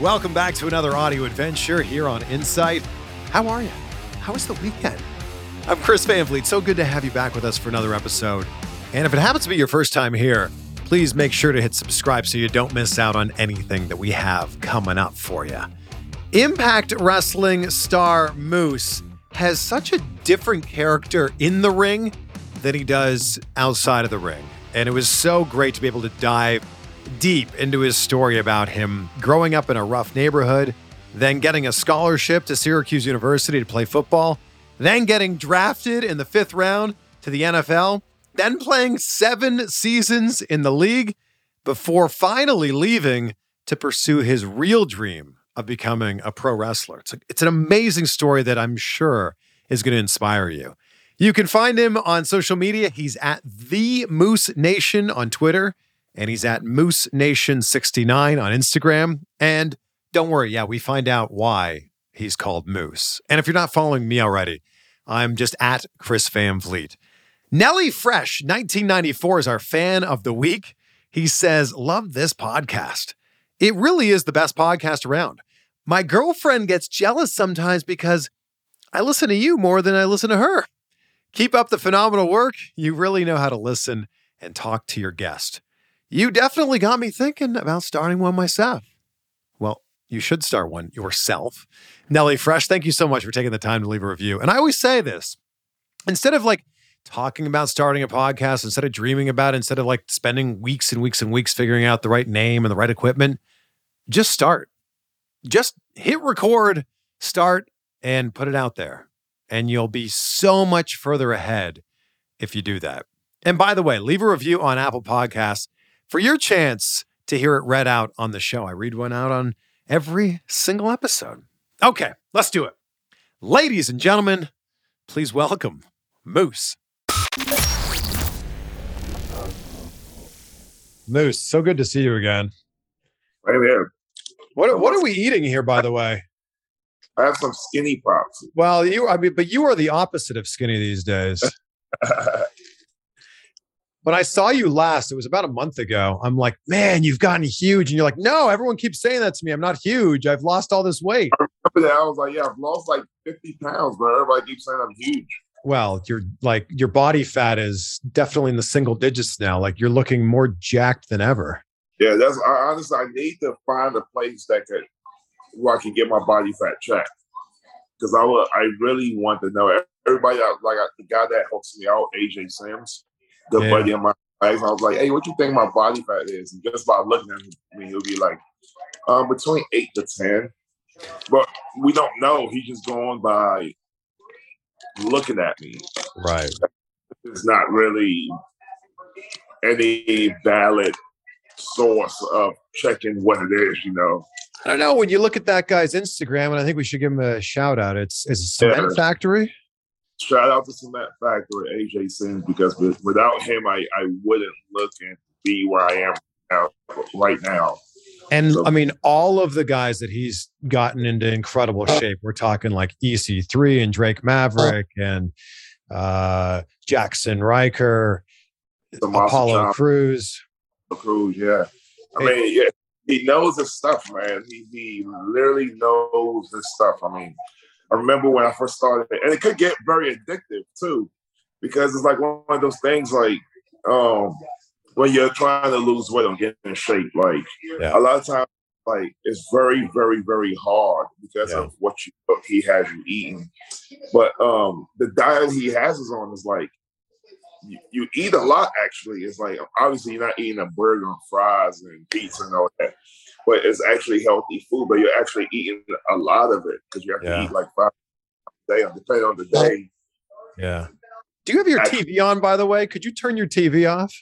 Welcome back to another audio adventure here on Insight. How are you? How was the weekend? I'm Chris Van Vliet. So good to have you back with us for another episode. And if it happens to be your first time here, please make sure to hit subscribe so you don't miss out on anything that we have coming up for you. Impact Wrestling star Moose has such a different character in the ring than he does outside of the ring. And it was so great to be able to dive deep into his story about him growing up in a rough neighborhood, then getting a scholarship to Syracuse University to play football, then getting drafted in the fifth round to the NFL, then playing seven seasons in the league before finally leaving to pursue his real dream of becoming a pro wrestler. It's, a, it's an amazing story that I'm sure is going to inspire you. You can find him on social media. He's at the Moose Nation on Twitter and he's at Moose Nation 69 on Instagram. And don't worry, yeah, we find out why he's called Moose. And if you're not following me already, I'm just at Chris Van Vliet. Nelly Fresh 1994 is our fan of the week. He says, Love this podcast. It really is the best podcast around. My girlfriend gets jealous sometimes because I listen to you more than I listen to her. Keep up the phenomenal work. You really know how to listen and talk to your guest. You definitely got me thinking about starting one myself. Well, you should start one yourself. Nelly Fresh, thank you so much for taking the time to leave a review. And I always say this instead of like talking about starting a podcast, instead of dreaming about it, instead of like spending weeks and weeks and weeks figuring out the right name and the right equipment, just start. Just hit record, start, and put it out there. And you'll be so much further ahead if you do that. And by the way, leave a review on Apple Podcasts for your chance to hear it read out on the show. I read one out on every single episode. Okay, let's do it. Ladies and gentlemen, please welcome Moose. Moose, so good to see you again. Right here. What what are we eating here, by the way? I have some skinny pops. Well, you I mean, but you are the opposite of skinny these days. when I saw you last, it was about a month ago. I'm like, man, you've gotten huge. And you're like, no, everyone keeps saying that to me. I'm not huge. I've lost all this weight. I remember that. I was like, yeah, I've lost like 50 pounds, but everybody keeps saying I'm huge. Well, you're like your body fat is definitely in the single digits now. Like you're looking more jacked than ever. Yeah, that's I, honestly. I need to find a place that could where I can get my body fat checked because I would, I really want to know everybody. Like the guy that helps me out, AJ Sims, good Yeah. buddy of mine. I was like, hey, what you think my body fat is? And just by looking at me, he'll be like, um, between eight to ten. But we don't know. He's just going by looking at me. Right. It's not really any valid source of checking what it is, you know. I don't know. When you look at that guy's Instagram, and I think we should give him a shout out. It's it's a cement Yeah. factory. Shout out to Cement Factory, AJ Sims, because without him, I, I wouldn't look and be where I am now, right now. And So- I mean, all of the guys that he's gotten into incredible shape. We're talking like EC3 and Drake Maverick and uh, Jaxson Ryker, Apollo Ciampa. Crews. Crews, yeah. I mean, yeah, he knows his stuff, man. He he literally knows his stuff. I mean, I remember when I first started, and it could get very addictive too, because it's like one of those things like um when you're trying to lose weight or get in shape, like Yeah. a lot of times like it's very, very, very hard because Yeah. of what you what he has you eating. But um the diet he has us on is like you, you eat a lot actually. It's like obviously you're not eating a burger and fries and pizza and all that. But it's actually healthy food, but you're actually eating a lot of it because you have Yeah. to eat like five a day, depending on the day. Yeah. Do you have your Actually- TV on, by the way? Could you turn your TV off?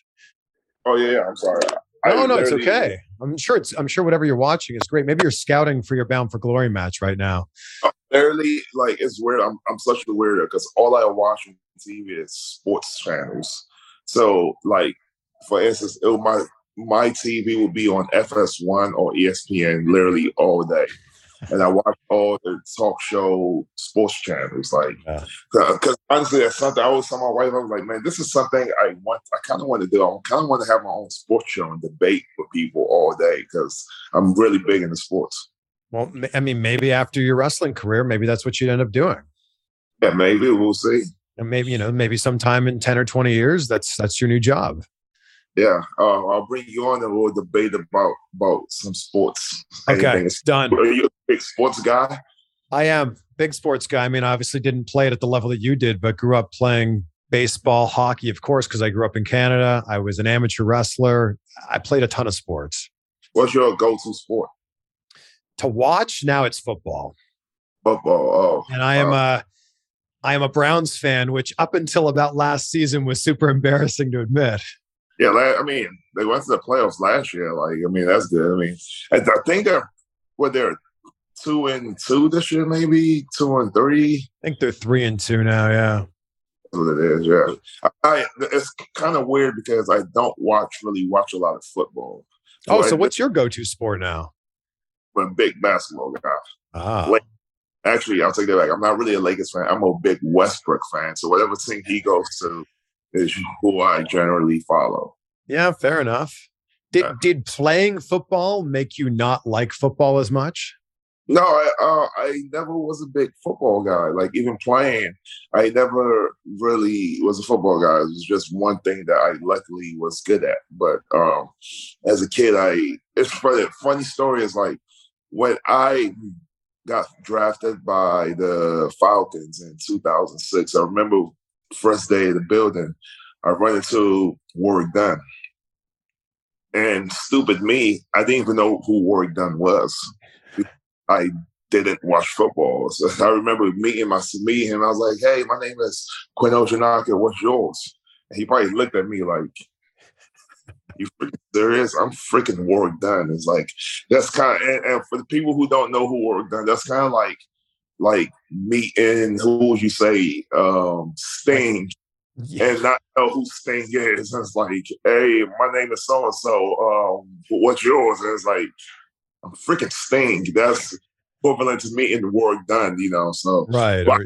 Oh yeah, yeah, I'm sorry. I No, no, it's okay. I'm sure it's. I'm sure whatever you're watching is great. Maybe you're scouting for your Bound for Glory match right now. Literally, like it's weird. I'm I'm such a weirdo because all I watch on TV is sports channels. So, like for instance, it, will- my my TV will be on FS1 or ESPN literally all day, and I watch all the talk show sports channels. Like, Yeah. because honestly, that's something I always tell my wife. I was like, man, this is something I want. I kind of want to do. I kind of want to have my own sports show and debate with people all day because I'm really big into sports. Well, I mean, maybe after your wrestling career, maybe that's what you'd end up doing. Yeah, maybe we'll see. And maybe you know, maybe sometime in ten or twenty years, that's that's your new job. Yeah, uh, I'll bring you on and we'll debate about about some sports. Okay, Anything. it's done. Are you a big sports guy? I am big sports guy. I mean, I obviously didn't play it at the level that you did, but grew up playing baseball, hockey, of course, because I grew up in Canada. I was an amateur wrestler. I played a ton of sports. What's your go-to sport? To watch now, it's football. Football. Oh, and I am wow. a I am a Browns fan, which up until about last season was super embarrassing to admit. Yeah. I mean, they went to the playoffs last year. Like, I mean, that's good. I mean, I, think they're what they're two and two this year, maybe two and three. I think they're three and two now. Yeah. That's what it is. Yeah, I, it's kind of weird because I don't watch really watch a lot of football. Oh, I- so what's your go-to sport now? I'm a big basketball guy. Ah, Wait. Actually, I'll take that back. I'm not really a Lakers fan. I'm a big Westbrook fan. So whatever team he goes to is who I generally follow. yeah, fair enough. Did Yeah. did playing football make you not like football as much? No, I uh, I never was a big football guy. Like even playing, I never really was a football guy. It was just one thing that I luckily was good at. But um, as a kid, I it's funny. Funny story is like when I got drafted by the Falcons in 2006. I remember first day of the building, I run into Warrick Dunn. And stupid me, I didn't even know who Warrick Dunn was. I didn't watch football. So I remember meeting my meeting him. I was like, "Hey, my name is Quinn Ojinnaka. What's yours?" And he probably looked at me like, "You serious? I'm freaking Warrick Dunn." It's like that's kind of and, and for the people who don't know who Warwick Dunn, that's kind of like like meeting who would you say um Sting Yeah. and not know who Sting is. And it's like, hey, my name is so and so. Um, what's yours? And it's like, I'm freaking Sting. That's equivalent to me in the Warrick Dunn, you know. So Right. Or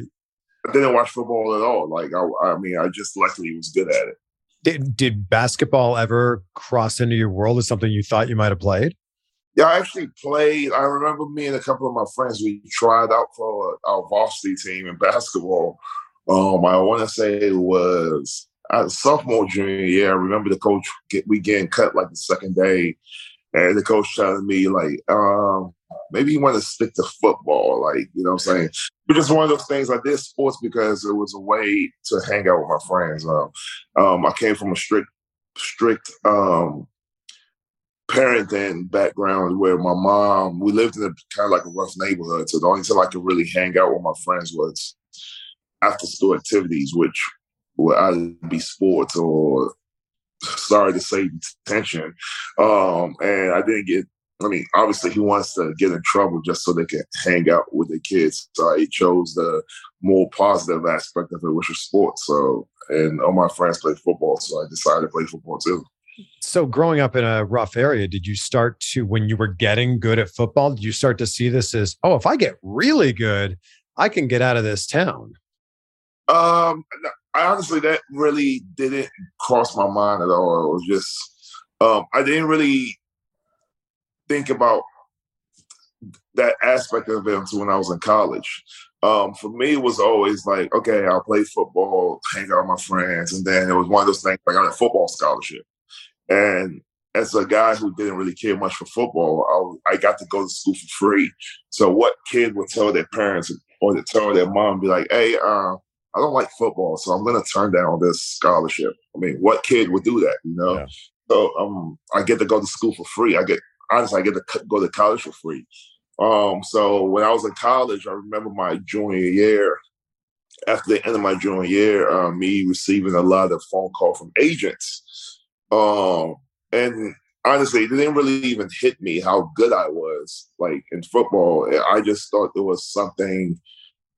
I didn't watch football at all. Like I, I mean, I just luckily was good at it. Did did basketball ever cross into your world as something you thought you might have played? Yeah, I actually played. I remember me and a couple of my friends. We tried out for our varsity team in basketball. Um, I want to say it was sophomore junior year. I remember the coach get we getting cut like the second day, and the coach telling me like, um, maybe you want to stick to football, like you know what I'm saying. Just one of those things. I did sports because it was a way to hang out with my friends. Um, um, I came from a strict, strict um, parenting background where my mom, we lived in a kind of like a rough neighborhood. So the only time I could really hang out with my friends was after school activities, which would either be sports or sorry to say detention. Um, and I didn't get I mean, obviously he wants to get in trouble just so they can hang out with the kids. So I chose the more positive aspect of it, which is sports. So and all my friends play football, so I decided to play football too. So growing up in a rough area, did you start to when you were getting good at football, did you start to see this as, oh, if I get really good, I can get out of this town? Um, I honestly that really didn't cross my mind at all. It was just um, I didn't really think about that aspect of it until when I was in college. Um, for me, it was always like, okay, I'll play football, hang out with my friends, and then it was one of those things. Like I got a football scholarship, and as a guy who didn't really care much for football, I, I got to go to school for free. So what kid would tell their parents or tell their mom, be like, hey, uh, I don't like football, so I'm going to turn down this scholarship. I mean, what kid would do that, you know? Yeah. So um, I get to go to school for free. I get, honestly, I get to go to college for free. Um, so when I was in college, I remember my junior year, after the end of my junior year, uh, me receiving a lot of phone call from agents. Um, and honestly, it didn't really even hit me how good I was, like in football. I just thought there was something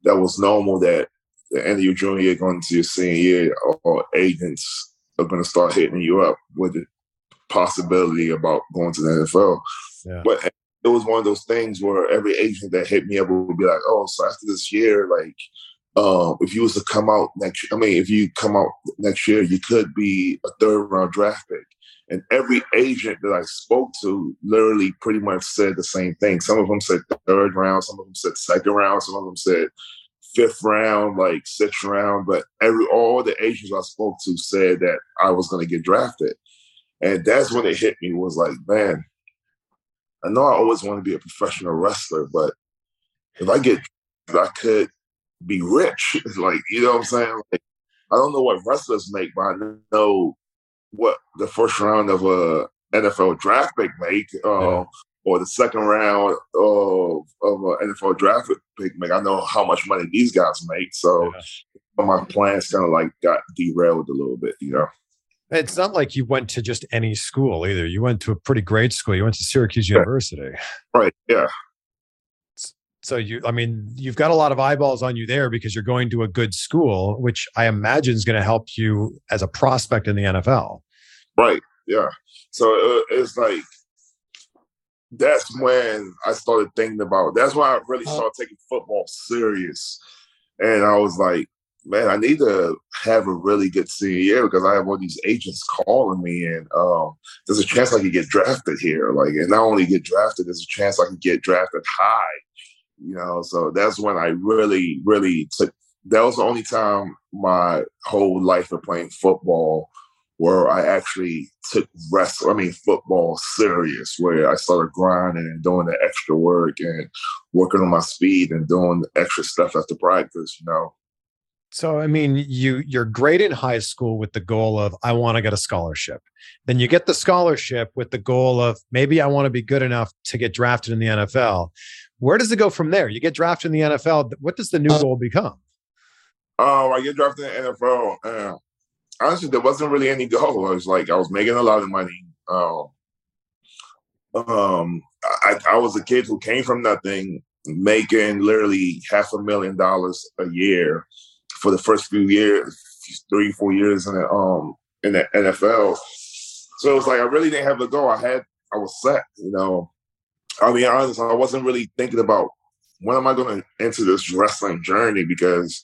that was normal that the end of your junior year, going to your senior year, or agents are going to start hitting you up with the possibility about going to the NFL. Yeah. But it was one of those things where every agent that hit me up would be like, "Oh, so after this year, like, um, if you was to come out next, I mean, if you come out next year, you could be a third round draft pick." And every agent that I spoke to literally pretty much said the same thing. Some of them said third round, some of them said second round, some of them said fifth round, like sixth round. But every all the agents I spoke to said that I was going to get drafted, and that's when it hit me. Was like, man, I know I always want to be a professional wrestler, but if I get, I could be rich. like, you know what I'm saying? Like, I don't know what wrestlers make, but I know what the first round of a NFL draft pick make, uh, yeah. or the second round of of an NFL draft pick make. I know how much money these guys make, so yeah. my plans kind of like got derailed a little bit, you know. It's not like you went to just any school either. You went to a pretty great school. You went to Syracuse University. Right. Yeah. So you, I mean, you've got a lot of eyeballs on you there because you're going to a good school, which I imagine is going to help you as a prospect in the NFL. Right. Yeah. So uh, it's like that's when I started thinking about. That's when I really started taking football serious, and I was like, man, I need to have a really good senior year because I have all these agents calling me, and um, there's a chance I could get drafted here. Like, and not only get drafted, there's a chance I could get drafted high. You know, so that's when I really, really took. That was the only time my whole life of playing football where I actually took wrestling, I mean football serious, where I started grinding and doing the extra work and working on my speed and doing the extra stuff after practice, you know. So I mean, you you're great in high school with the goal of I want to get a scholarship. Then you get the scholarship with the goal of maybe I want to be good enough to get drafted in the NFL. Where does it go from there? You get drafted in the NFL. What does the new goal become? Oh, I get drafted in the NFL. Uh, honestly, there wasn't really any goal. I was like, I was making a lot of money. Um, um, I, I was a kid who came from nothing, making literally half a million dollars a year for the first few years, three, four years in the um in the NFL. So it was like I really didn't have a goal. I had I was set, you know. I'll be honest, I wasn't really thinking about when am I gonna enter this wrestling journey because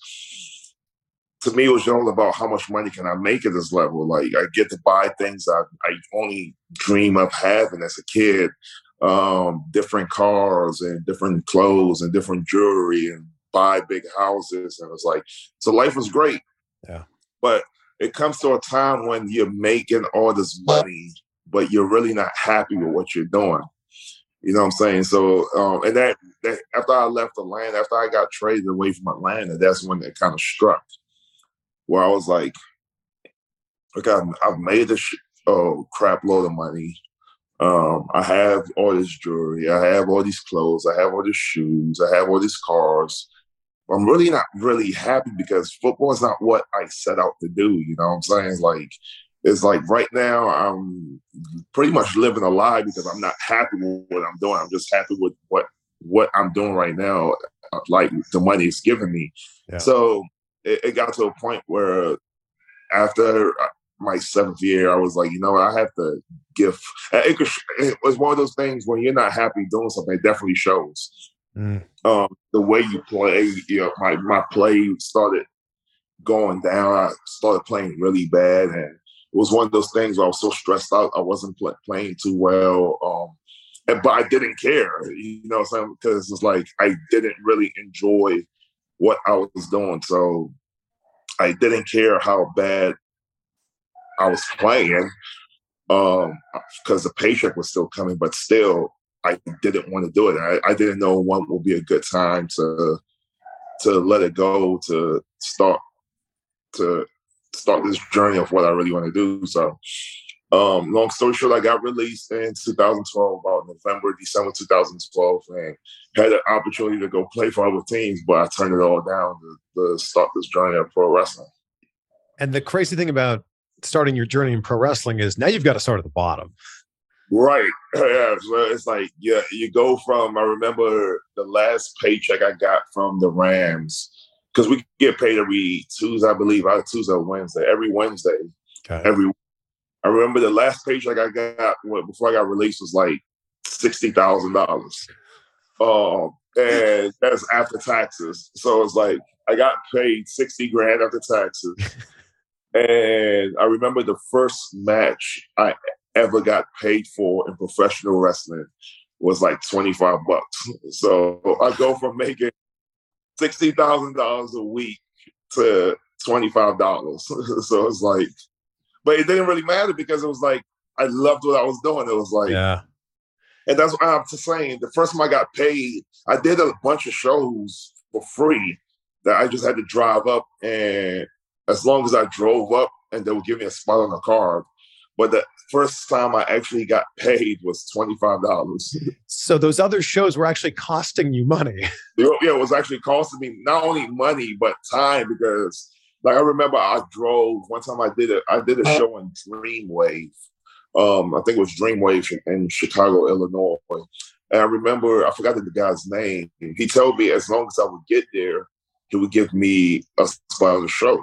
to me, it was all about how much money can I make at this level. Like I get to buy things I, I only dream of having as a kid, um, different cars and different clothes and different jewelry and buy big houses. And it's like, so life was great. Yeah. But it comes to a time when you're making all this money, but you're really not happy with what you're doing. You know what I'm saying? So, um, and that, that after I left Atlanta, after I got traded away from Atlanta, that's when it kind of struck where I was like, okay, I've, I've made a sh- oh, crap load of money. Um, I have all this jewelry. I have all these clothes. I have all these shoes. I have all these cars. I'm really not really happy because football is not what I set out to do. You know what I'm saying? Like, it's like right now I'm pretty much living a lie because I'm not happy with what I'm doing. I'm just happy with what what I'm doing right now, like the money it's giving me. Yeah. So it, it got to a point where after uh, my seventh year, I was like, you know, I have to give. It, it, was one of those things when you're not happy doing something, it definitely shows. Mm. Um, the way you play, you know, my my play started going down. I started playing really bad, and was one of those things where I was so stressed out. I wasn't pl- playing too well. Um, and, but I didn't care, you know? Because it's like I didn't really enjoy what I was doing. So I didn't care how bad I was playing um because the paycheck was still coming, but still I didn't want to do it. I, I didn't know when would be a good time to to let it go to start to start this journey of what I really want to do. So um, long story short, I got released in 2012, about November, December 2012, and had an opportunity to go play for other teams, but I turned it all down to, to start this journey of pro wrestling. And the crazy thing about starting your journey in pro wrestling is now you've got to start at the bottom. Right. Yeah. So it's like yeah, you go from I remember the last paycheck I got from the Rams because we get paid every Tuesday, I believe, either Tuesday or Wednesday, every Wednesday, Okay. every I remember the last paycheck I got before I got released was like sixty thousand dollars. Um, and that's after taxes. So it's like I got paid sixty grand after taxes. and I remember the first match I ever got paid for in professional wrestling was like twenty five bucks. So I go from making sixty thousand dollars a week to twenty five dollars. so it's like but it didn't really matter because it was like I loved what I was doing. It was like, Yeah. and that's what I'm just saying. The first time I got paid, I did a bunch of shows for free that I just had to drive up, and as long as I drove up, and they would give me a spot on the card. But the first time I actually got paid was twenty five dollars. So those other shows were actually costing you money. yeah, it was actually costing me not only money but time because like I remember I drove one time I did a I did a show in Dreamwave. Um, I think it was Dreamwave in Chicago, Illinois. And I remember I forgot the guy's name. He told me as long as I would get there, he would give me a spot on the show.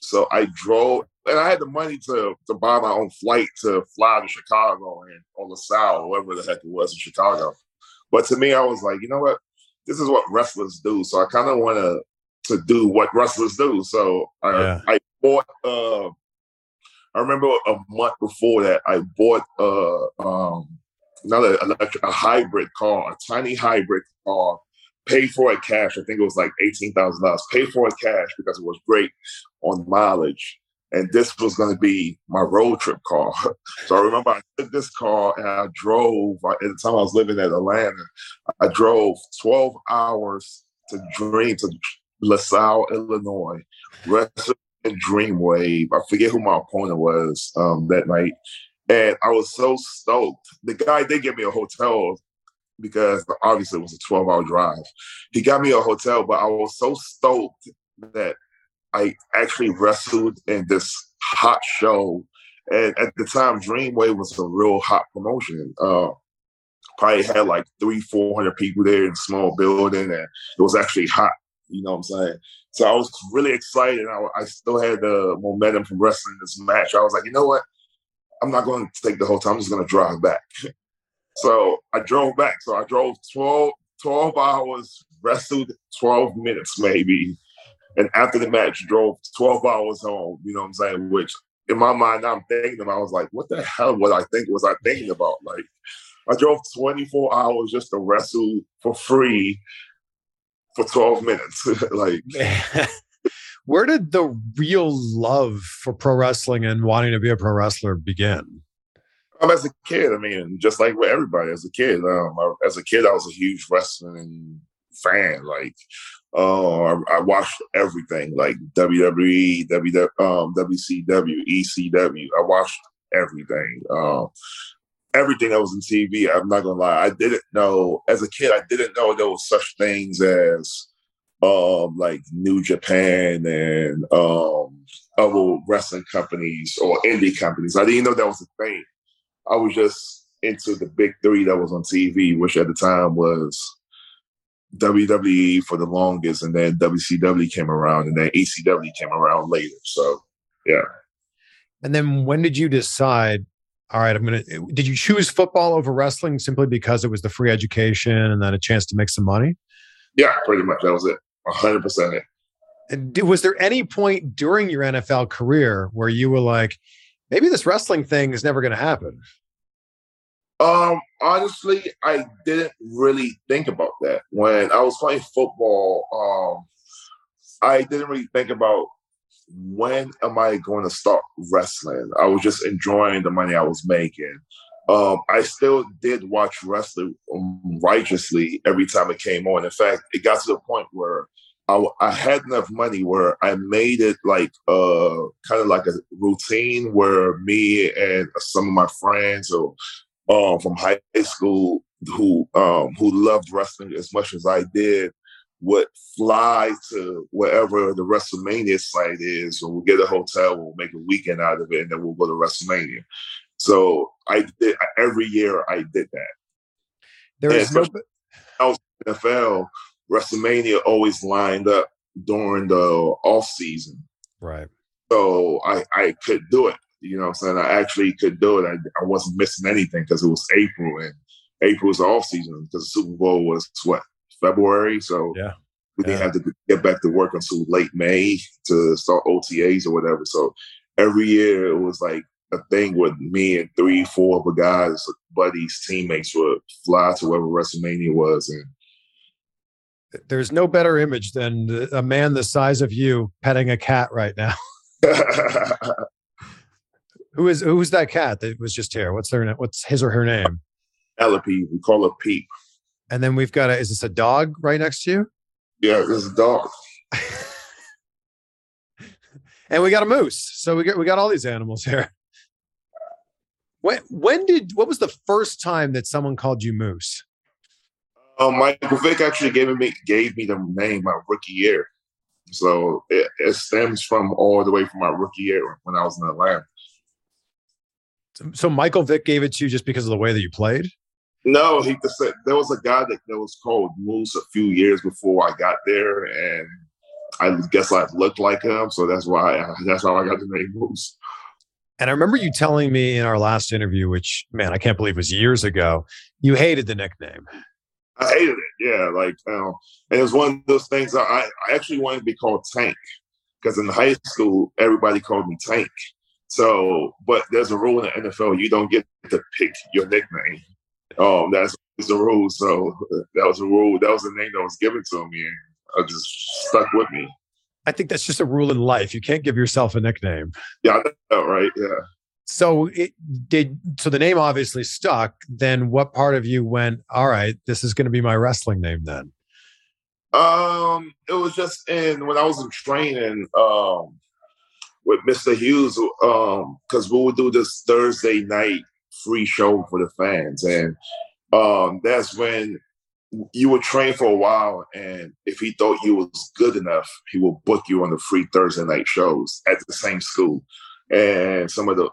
So I drove and I had the money to to buy my own flight to fly to Chicago and or LaSalle, wherever the heck it was in Chicago. But to me, I was like, you know what? This is what wrestlers do. So I kind of want to to do what wrestlers do. So I, Yeah. I bought. Uh, I remember a month before that, I bought uh, um, another electric, a hybrid car, a tiny hybrid car. Paid for it cash. I think it was like eighteen thousand dollars. Paid for it cash because it was great on mileage. And this was going to be my road trip car. So I remember I took this car and I drove. At the time I was living in Atlanta, I drove 12 hours to Dream to LaSalle, Illinois, wrestled in Dreamwave. I forget who my opponent was um, that night. And I was so stoked. The guy did give me a hotel because obviously it was a 12 hour drive. He got me a hotel, but I was so stoked that I actually wrestled in this hot show. And at the time, Dreamwave was a real hot promotion. Uh, probably had like three, four hundred people there in a small building, and it was actually hot. You know what I'm saying? So I was really excited. I, I still had the momentum from wrestling this match. I was like, you know what? I'm not going to take the whole time. I'm just going to drive back. so I drove back. So I drove 12, 12 hours, wrestled 12 minutes maybe. And after the match, drove 12 hours home. You know what I'm saying? Which in my mind, I'm thinking, I was like, what the hell was I think was I thinking about? Like, I drove 24 hours just to wrestle for free for 12 minutes. like, Where did the real love for pro wrestling and wanting to be a pro wrestler begin? um, as a kid, I mean, just like with everybody, as a kid, um, I, as a kid, I was a huge wrestling fan. Like, uh, I, I watched everything, like WWE, WW, um, WCW, ECW. I watched everything. Um, everything that was in TV. I'm not gonna lie, I didn't know as a kid. I didn't know there was such things as um, like New Japan and um, other wrestling companies or indie companies. I didn't know that was a thing. I was just into the big three that was on TV, which at the time was WWE for the longest, and then WCW came around, and then ACW came around later. So, yeah. And then when did you decide? All right, I'm gonna. Did you choose football over wrestling simply because it was the free education and then a chance to make some money? Yeah, pretty much. That was it. 100% it. And was there any point during your NFL career where you were like, maybe this wrestling thing is never going to happen. Um, honestly, I didn't really think about that when I was playing football. Um, I didn't really think about when am I going to start wrestling. I was just enjoying the money I was making. Um, I still did watch wrestling righteously every time it came on. In fact, it got to the point where I, I had enough money where I made it like uh kind of like a routine where me and some of my friends or um, from high school who um, who loved wrestling as much as I did would fly to wherever the WrestleMania site is, and we'll get a hotel, we'll make a weekend out of it, and then we'll go to WrestleMania. So I did every year. I did that. There is no. I was NFL. WrestleMania always lined up during the off season. Right. So I I could do it. You know what I'm saying? I actually could do it. I, I wasn't missing anything because it was April and April was the off season because the Super Bowl was what February. So yeah. we didn't have to get back to work until late May to start OTAs or whatever. So every year it was like a thing with me and three, four of the guys, buddies, teammates would fly to wherever WrestleMania was. And there's no better image than a man the size of you petting a cat right now. Who is who's that cat that was just here? What's their what's his or her name? Penelope. We call her Pete. And then we've got a is this a dog right next to you? Yeah, there's a dog. and we got a moose. So we got we got all these animals here. When when did what was the first time that someone called you Moose? Um, Michael Vick actually gave me gave me the name my rookie year, so it, it stems from all the way from my rookie year when I was in Atlanta. So Michael Vick gave it to you just because of the way that you played? No, he said there was a guy that, that was called Moose a few years before I got there, and I guess I looked like him, so that's why that's how I got the name Moose. And I remember you telling me in our last interview, which man, I can't believe it was years ago, you hated the nickname. I hated it. Yeah, like um, and it was one of those things. I, I actually wanted to be called Tank because in high school everybody called me Tank. So, but there's a rule in the NFL: you don't get to pick your nickname. Um, that's the rule. So that was a rule. That was the name that was given to me, and I just stuck with me. I think that's just a rule in life. You can't give yourself a nickname. Yeah, know, right? Yeah. So it did. So the name obviously stuck. Then what part of you went? All right, this is going to be my wrestling name. Then. Um, it was just in when I was in training. Um, with Mr. Hughes because um, we would do this Thursday night free show for the fans, and um, that's when you would train for a while, and if he thought you was good enough, he will book you on the free Thursday night shows at the same school. And some of the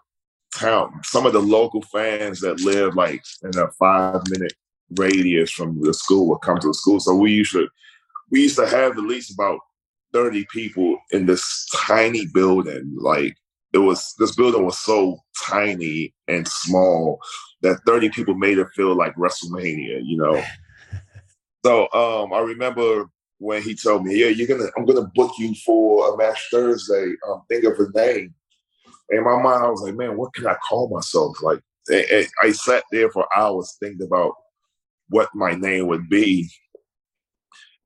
town, some of the local fans that live like in a five minute radius from the school would come to the school. So we used to we used to have at least about 30 people in this tiny building. Like it was, this building was so tiny and small that 30 people made it feel like WrestleMania, you know? so um, I remember when he told me, yeah, you're gonna, I'm gonna book you for a match Thursday. Um, think of a name. In my mind, I was like, man, what can I call myself? Like, I sat there for hours thinking about what my name would be.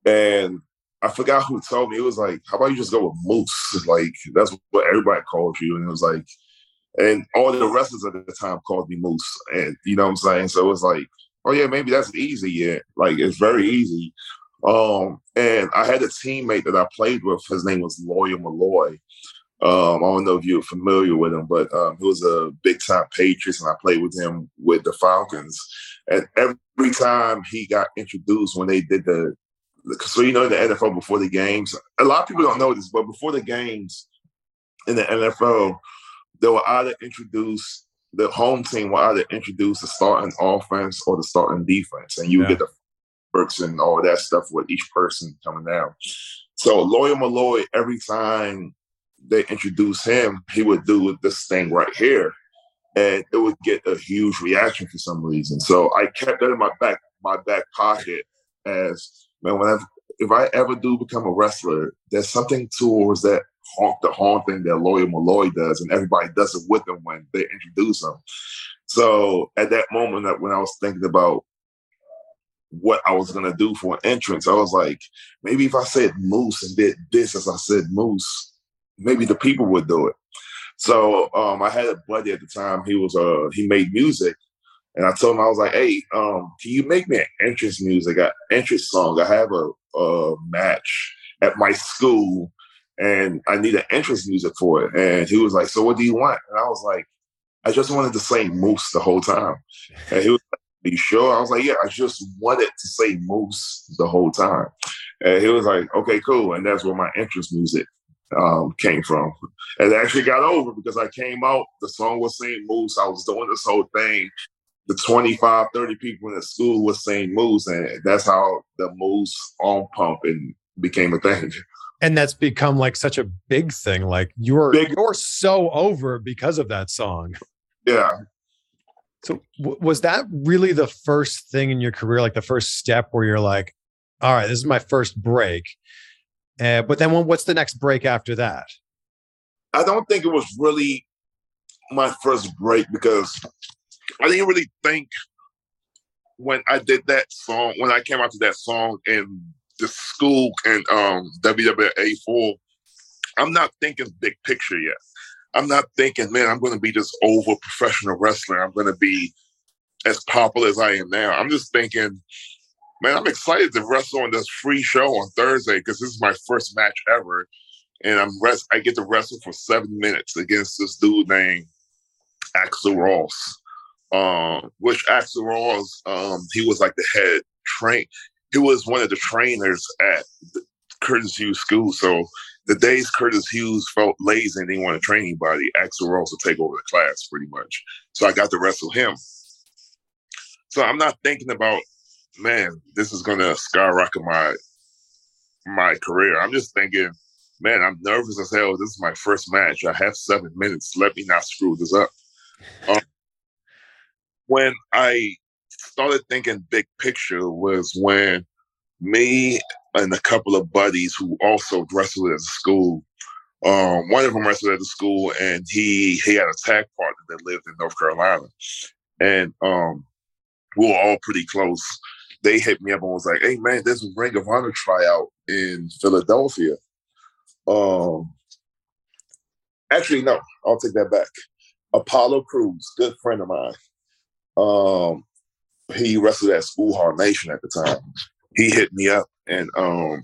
And I forgot who told me. It was like, how about you just go with Moose? Like that's what everybody called you. And it was like, and all the wrestlers at the time called me Moose. And you know what I'm saying? So it was like, oh yeah, maybe that's easy. Yeah, like it's very easy. Um, and I had a teammate that I played with. His name was Lawyer Milloy. Um, I don't know if you're familiar with him, but um, he was a big time Patriots, and I played with him with the Falcons. And every time he got introduced when they did the so you know the NFL before the games. A lot of people don't know this, but before the games in the NFL, they will either introduce the home team will either introduce the starting offense or the starting defense, and you yeah. get the works and all that stuff with each person coming down. So Lawyer Milloy, every time they introduce him, he would do this thing right here, and it would get a huge reaction for some reason. So I kept that in my back my back pocket as man, whenever if I ever do become a wrestler, there's something towards that honk the horn thing that Lawyer Milloy does, and everybody does it with him when they introduce him. So at that moment, that when I was thinking about what I was gonna do for an entrance, I was like, maybe if I said Moose and did this as I said Moose, maybe the people would do it. So um, I had a buddy at the time. He was uh he made music, and I told him I was like, "Hey, um, can you make me an entrance music, an entrance song? I have a, a match at my school, and I need an entrance music for it." And he was like, "So what do you want?" And I was like, "I just wanted to say Moose the whole time." And he was like, "Are you sure?" I was like, "Yeah, I just wanted to say Moose the whole time." And he was like, "Okay, cool." And that's where my entrance music um, came from. And it actually got over because I came out, the song was saying Moose. I was doing this whole thing. The 25, 30 people in the school was saying Moose, and that's how the Moose on pump and became a thing. And that's become like such a big thing. Like you're Big. you're so over because of that song. Yeah. So w- was that really the first thing in your career, like the first step where you're like, all right, this is my first break. Uh, but then what- what's the next break after that? I don't think it was really my first break because I didn't really think when I did that song, when I came out to that song in the school and um WWA four, I'm not thinking big picture yet. I'm not thinking, man, I'm gonna be this over professional wrestler. I'm gonna be as popular as I am now. I'm just thinking, man, I'm excited to wrestle on this free show on Thursday because this is my first match ever and I'm rest. I get to wrestle for seven minutes against this dude named Axel Ross. Um, which Axel Ross, um, he was like the head train. He was one of the trainers at Curtis Hughes School. So the days Curtis Hughes felt lazy and didn't want to train anybody, Axel Ross would take over the class pretty much. So I got to wrestle him. So I'm not thinking about, man, this is gonna skyrocket my my career. I'm just thinking, man, I'm nervous as hell. This is my first match. I have seven minutes. Let me not screw this up. Um, when I started thinking big picture was when me and a couple of buddies who also wrestled at the school. Um, one of them wrestled at the school, and he he had a tag partner that lived in North Carolina, and um, we were all pretty close. They hit me up and was like, "Hey man, there's a Ring of Honor tryout in Philadelphia." Um, actually, no, I'll take that back. Apollo Crews, good friend of mine. Um, he wrestled at School Hard Nation at the time. He hit me up and um,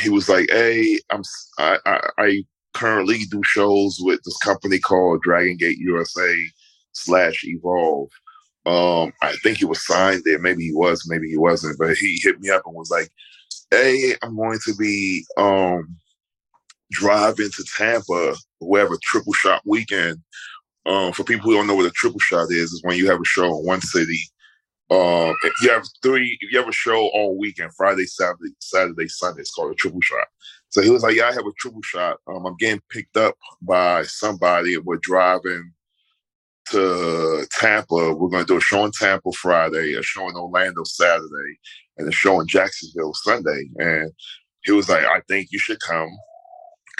he was like, "Hey, I'm I, I, I currently do shows with this company called Dragon Gate USA slash Evolve. Um, I think he was signed there. Maybe he was, maybe he wasn't. But he hit me up and was like, "Hey, I'm going to be um driving to Tampa. A triple shot weekend. Um, for people who don't know what a triple shot is, is when you have a show in one city. Um, if you have three, if you have a show all weekend, Friday, Saturday, Saturday, Sunday, it's called a triple shot. So he was like, "Yeah, I have a triple shot. Um, I'm getting picked up by somebody. We're driving to Tampa. We're going to do a show in Tampa Friday, a show in Orlando Saturday, and a show in Jacksonville Sunday." And he was like, "I think you should come."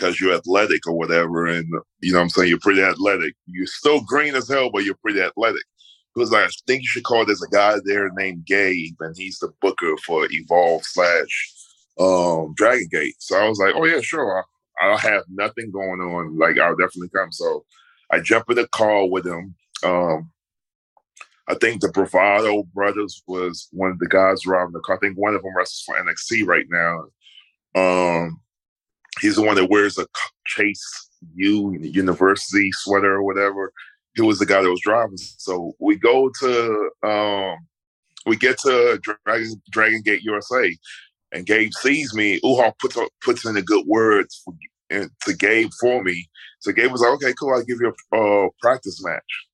Because you're athletic or whatever. And you know what I'm saying? You're pretty athletic. You're still green as hell, but you're pretty athletic. He was like, I think you should call there's a guy there named Gabe, and he's the booker for Evolve slash um Dragon Gate. So I was like, Oh yeah, sure. I, I'll have nothing going on. Like I'll definitely come. So I jump in the car with him. Um I think the Bravado brothers was one of the guys driving the car. I think one of them wrestles for NXT right now. Um, he's the one that wears a Chase U University sweater or whatever. He was the guy that was driving. So we go to um we get to Dragon Dragon Gate USA and Gabe sees me. Uhaa puts puts in a good word for, and to Gabe for me. So Gabe was like, okay, cool, I'll give you a practice match.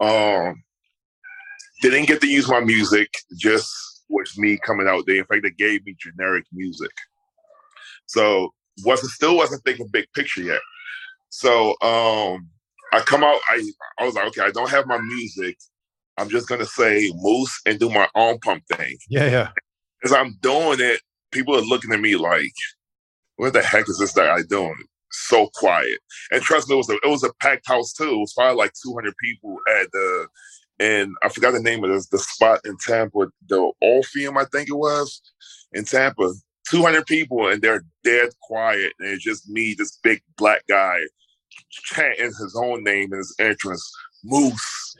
Um didn't get to use my music, just with me coming out there. In fact, they gave me generic music. So wasn't still wasn't thinking big picture yet. So um I come out, I I was like, okay, I don't have my music. I'm just gonna say moose and do my arm pump thing. Yeah, yeah. As I'm doing it, people are looking at me like, what the heck is this guy doing? so quiet. And trust me, it was a it was a packed house too. It was probably like 200 people at the and I forgot the name of this, the spot in Tampa, the Orpheum, I think it was in Tampa. 200 people and they're dead quiet. And it's just me, this big black guy, chanting his own name in his entrance, Moose,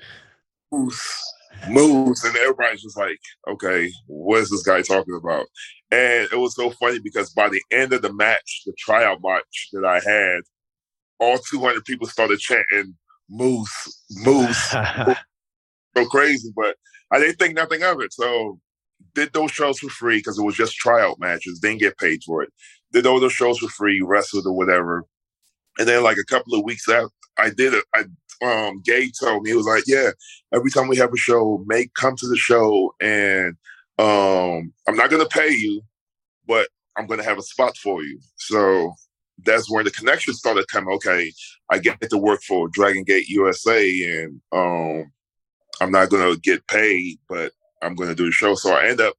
Moose, Moose. And everybody's just like, okay, what is this guy talking about? And it was so funny because by the end of the match, the tryout match that I had, all 200 people started chanting, Moose, Moose. so crazy, but I didn't think nothing of it. So did those shows for free because it was just tryout matches. Didn't get paid for it. Did all those shows for free, wrestled or whatever. And then like a couple of weeks after I did it, I um Gabe told me he was like, Yeah, every time we have a show, make come to the show and um I'm not gonna pay you, but I'm gonna have a spot for you. So that's where the connection started coming. Okay, I get to work for Dragon Gate USA and um I'm not gonna get paid, but I'm going to do the show. So I end up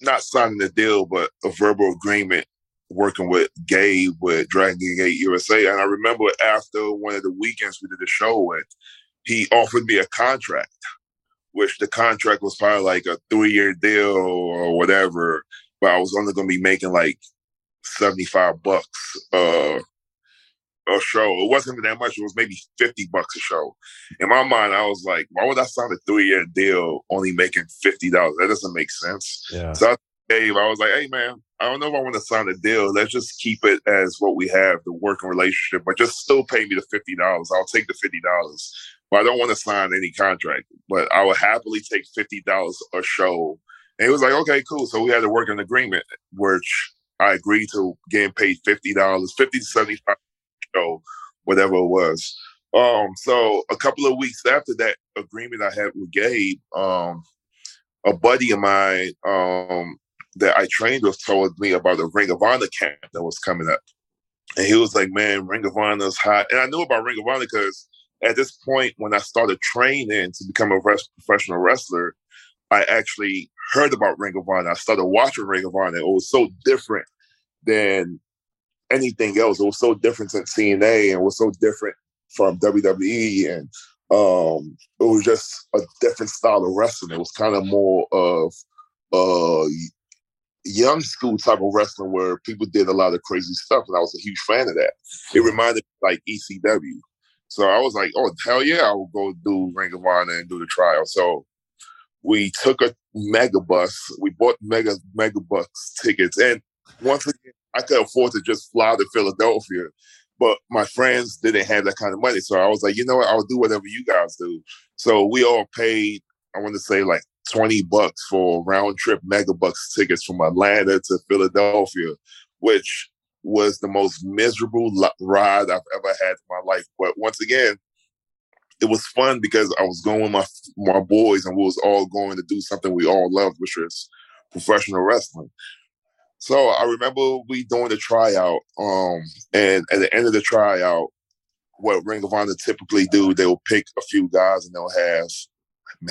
not signing the deal, but a verbal agreement working with Gabe with Dragon Gate USA. And I remember after one of the weekends we did the show with, he offered me a contract, which the contract was probably like a three year deal or whatever. But I was only going to be making like 75 bucks uh, a show. It wasn't that much. It was maybe 50 bucks a show. In my mind, I was like, why would I sign a three year deal only making $50? That doesn't make sense. Yeah. So I Dave, I was like, hey man, I don't know if I want to sign a deal. Let's just keep it as what we have, the working relationship, but just still pay me the fifty dollars. I'll take the fifty dollars. But I don't want to sign any contract. But I would happily take fifty dollars a show. And it was like, okay, cool. So we had to work working agreement, which I agreed to getting paid fifty dollars, fifty to seventy five show, whatever it was. Um, so a couple of weeks after that agreement I had with Gabe, um, a buddy of mine um, that I trained with told me about a Ring of Honor camp that was coming up. And he was like, man, Ring of Honor's hot. And I knew about Ring of Honor because at this point, when I started training to become a res- professional wrestler, I actually heard about Ring of Honor. I started watching Ring of Honor. It was so different than anything else. It was so different than TNA and was so different from WWE. And um, it was just a different style of wrestling. It was kind of more of uh, young school type of wrestling where people did a lot of crazy stuff, and I was a huge fan of that. It reminded me like ECW. So I was like, oh hell yeah, I will go do Ring of Honor and do the trial. So we took a mega bus. We bought mega mega bus tickets, and once again, I could afford to just fly to Philadelphia. But my friends didn't have that kind of money. So I was like, you know what? I'll do whatever you guys do. So we all paid, I want to say like 20 bucks for round trip mega bucks tickets from Atlanta to Philadelphia, which was the most miserable ride I've ever had in my life. But once again, it was fun because I was going with my my boys and we was all going to do something we all loved, which was professional wrestling. So I remember we doing the tryout, um, and at the end of the tryout, what Ring of Honor typically do, they'll pick a few guys and they'll have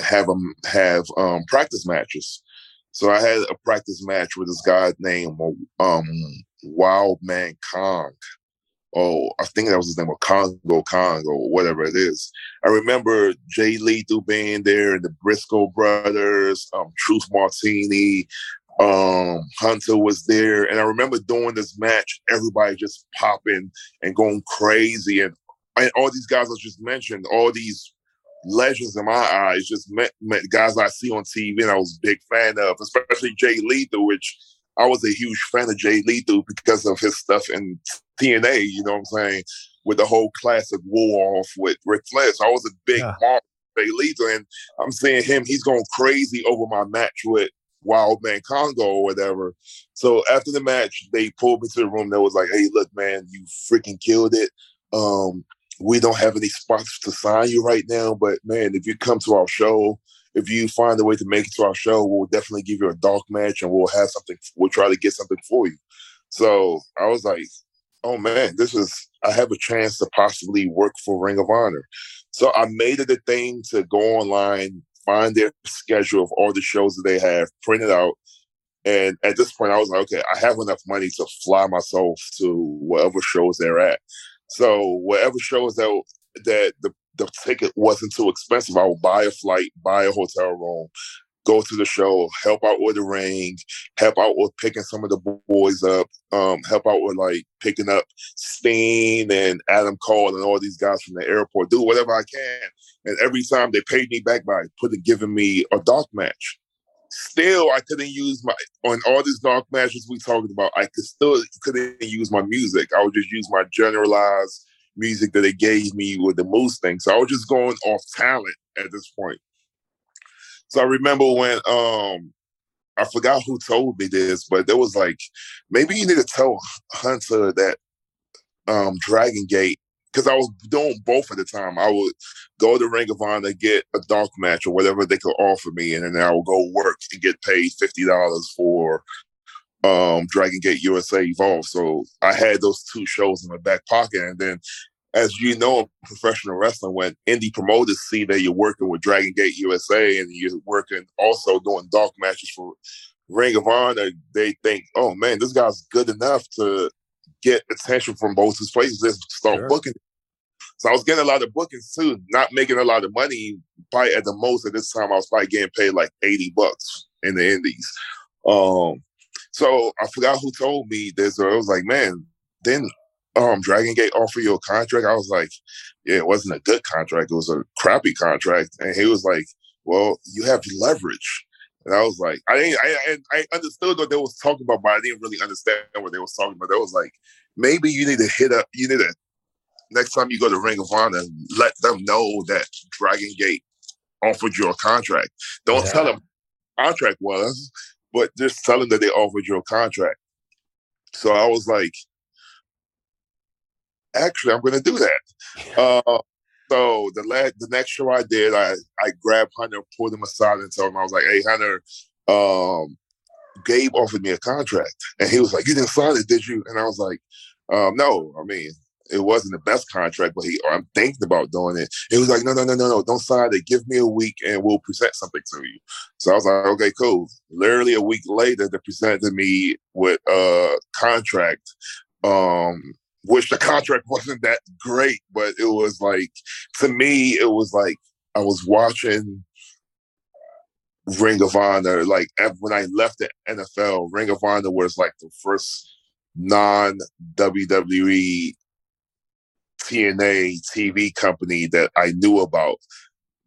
have them have um, practice matches. So I had a practice match with this guy named um, Wild Man Kong. Oh, I think that was his name, or Kongo Kong, or whatever it is. I remember Jay Lethal being there, and the Briscoe brothers, um, Truth Martini, um, Hunter was there, and I remember doing this match, everybody just popping and going crazy, and, and all these guys I just mentioned, all these legends in my eyes, just met, met guys I see on TV and I was a big fan of, especially Jay Lethal, which I was a huge fan of Jay Lethal because of his stuff in TNA, you know what I'm saying? With the whole classic war off with Ric Flair. So I was a big yeah. mark Jay Lethal, and I'm seeing him, he's going crazy over my match with Wild Man Kongo or whatever. So after the match, they pulled me to the room. That was like, "Hey, look, man, you freaking killed it. Um, we don't have any spots to sign you right now, but man, if you come to our show, if you find a way to make it to our show, we'll definitely give you a dark match and we'll have something. We'll try to get something for you. So I was like, oh man, this is, I have a chance to possibly work for Ring of Honor. So I made it a thing to go online, find their schedule of all the shows that they have, print it out, And at this point, I was like, okay, I have enough money to fly myself to whatever shows they're at. So whatever shows that that the the ticket wasn't too expensive, I would buy a flight, buy a hotel room, go to the show, help out with the ring, help out with picking some of the boys up, um, help out with like picking up Steen and Adam Cole and all these guys from the airport, do whatever I can. And every time they paid me back by putting giving me a dark match. Still, I couldn't use my on all these dark matches we talked about. I could still couldn't use my music. I would just use my generalized music that they gave me with the Moose thing. So I was just going off talent at this point. So I remember when um I forgot who told me this, but there was like maybe you need to tell Hunter that um Dragon Gate because I was doing both at the time. I would go to Ring of Honor, get a dark match or whatever they could offer me, and then I would go work and get paid fifty dollars for um, Dragon Gate USA Evolve. So I had those two shows in my back pocket, and then. As you know, professional wrestling, when indie promoters see that you're working with Dragon Gate USA and you're working also doing dark matches for Ring of Honor, they think, "Oh man, this guy's good enough to get attention from both his places. Let's start sure. booking. So I was getting a lot of bookings too, not making a lot of money. Probably at the most at this time, I was probably getting paid like 80 bucks in the indies. Um, so I forgot who told me this. Or I was like, man, then um Dragon Gate offer you a contract? I was like, yeah, it wasn't a good contract. It was a crappy contract. And he was like, well, you have leverage. And I was like, I didn't, I, I understood what they was talking about, but I didn't really understand what they was talking about. They was like, maybe you need to hit up, you need to, next time you go to Ring of Honor, let them know that Dragon Gate offered you a contract. Don't yeah. tell them contract was, but just tell them that they offered you a contract. So I was like, actually, I'm going to do that. Uh, so the last, the next show I did, I I grabbed Hunter, pulled him aside, and told him I was like, "Hey, Hunter, um, Gabe offered me a contract, and he was like, "You didn't sign it, did you?" And I was like, um, "No, I mean." It wasn't the best contract, but he, I'm thinking about doing it. He was like, no, no, no, no, no, don't sign it. Give me a week and we'll present something to you. So I was like, okay, cool. Literally a week later, they presented me with a contract um, which the contract wasn't that great, but it was like to me, it was like I was watching Ring of Honor. Like when I left the NFL, Ring of Honor was like the first non WWE TNA TV company that I knew about.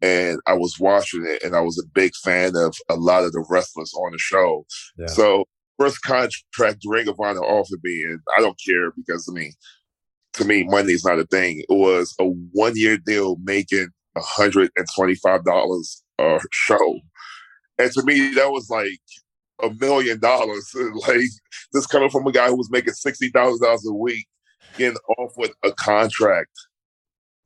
And I was watching it and I was a big fan of a lot of the wrestlers on the show. Yeah. So first contract Ring of Honor offered me, and I don't care because I mean, to me, money is not a thing. It was a one year deal making hundred and twenty five dollars a show, and to me, that was like a million dollars. Like this coming from a guy who was making sixty thousand dollars a week, getting offered a contract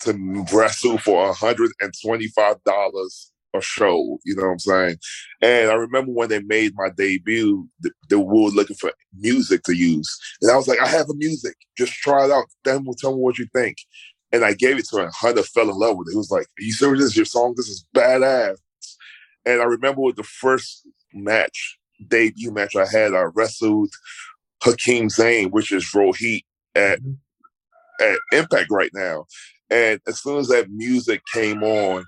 to wrestle for hundred and twenty five dollars a show. You know what I'm saying? And I remember when they made my debut, they, were looking for music to use, and I was like, I have a music, just try it out. Then we'll tell me what you think. And I gave it to him. Hunter fell in love with it. He was like, Are you serious? This is your song? This is badass. And I remember with the first match, debut match I had, I wrestled Hakim Zane, which is Rohit at mm-hmm. at Impact right now. And as soon as that music came on,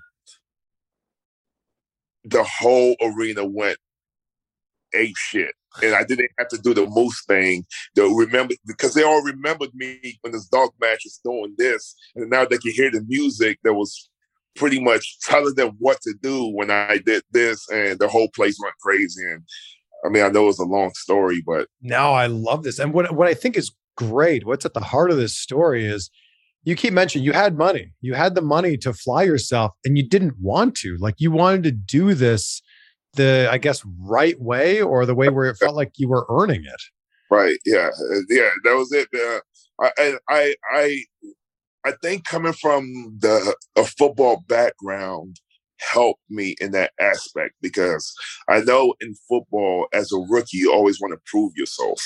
the whole arena went ape shit. And I didn't have to do the moose thing. They'll remember because they all remembered me when this dark match was doing this. And now they can hear the music that was pretty much telling them what to do when I did this and the whole place went crazy. And I mean, I know it's a long story, but no, I love this. And what what I think is great, what's at the heart of this story is you keep mentioning you had money, you had the money to fly yourself, and you didn't want to. Like you wanted to do this the, I guess, right way or the way where it felt like you were earning it. Right. Yeah. Yeah. That was it. Uh, I, I, I, I think coming from the a football background helped me in that aspect because I know in football as a rookie you always want to prove yourself.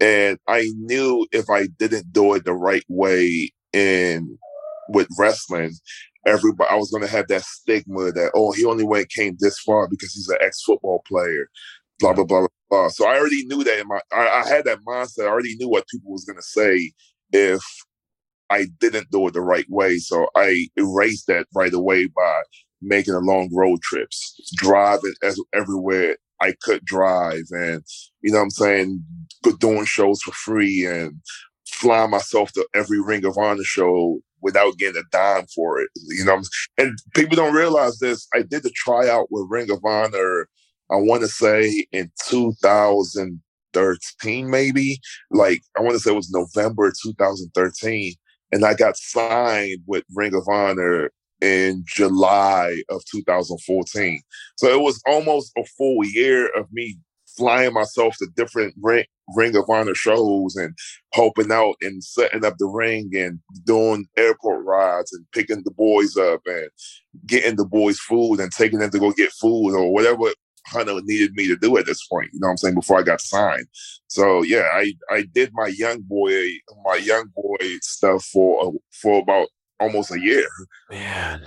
And I knew if I didn't do it the right way and with wrestling, everybody I was gonna have that stigma that oh he only went came this far because he's an ex football player. blah blah blah blah. So I already knew that in my I, I had that mindset. I already knew what people was gonna say if I didn't do it the right way. So I erased that right away by making a long road trips, driving as, everywhere I could drive, and you know what I'm saying, doing shows for free and flying myself to every Ring of Honor show without getting a dime for it. You know, and people don't realize this. I did the tryout with Ring of Honor. I want to say in 2013, maybe. Like I want to say it was November 2013, and I got signed with Ring of Honor in July of 2014. So it was almost a full year of me flying myself to different ring, ring of honor shows and helping out and setting up the ring and doing airport rides and picking the boys up and getting the boys food and taking them to go get food or whatever Hunter needed me to do at this point. You know what I'm saying? Before I got signed. So yeah, I I did my young boy my young boy stuff for for about almost a year. Man,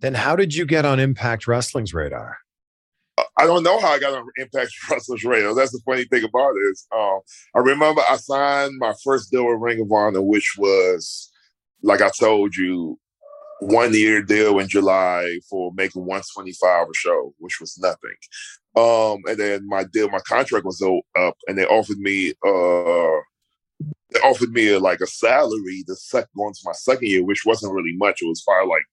then how did you get on Impact Wrestling's radar? I don't know how I got on Impact Wrestlers Radio. That's the funny thing about it is, um, I remember I signed my first deal with Ring of Honor, which was, like I told you, one year deal in July for making 125 a show, which was nothing. Um, and then my deal, my contract was up, and they offered me, uh, they offered me a, like a salary the second going to my second year, which wasn't really much. It was probably like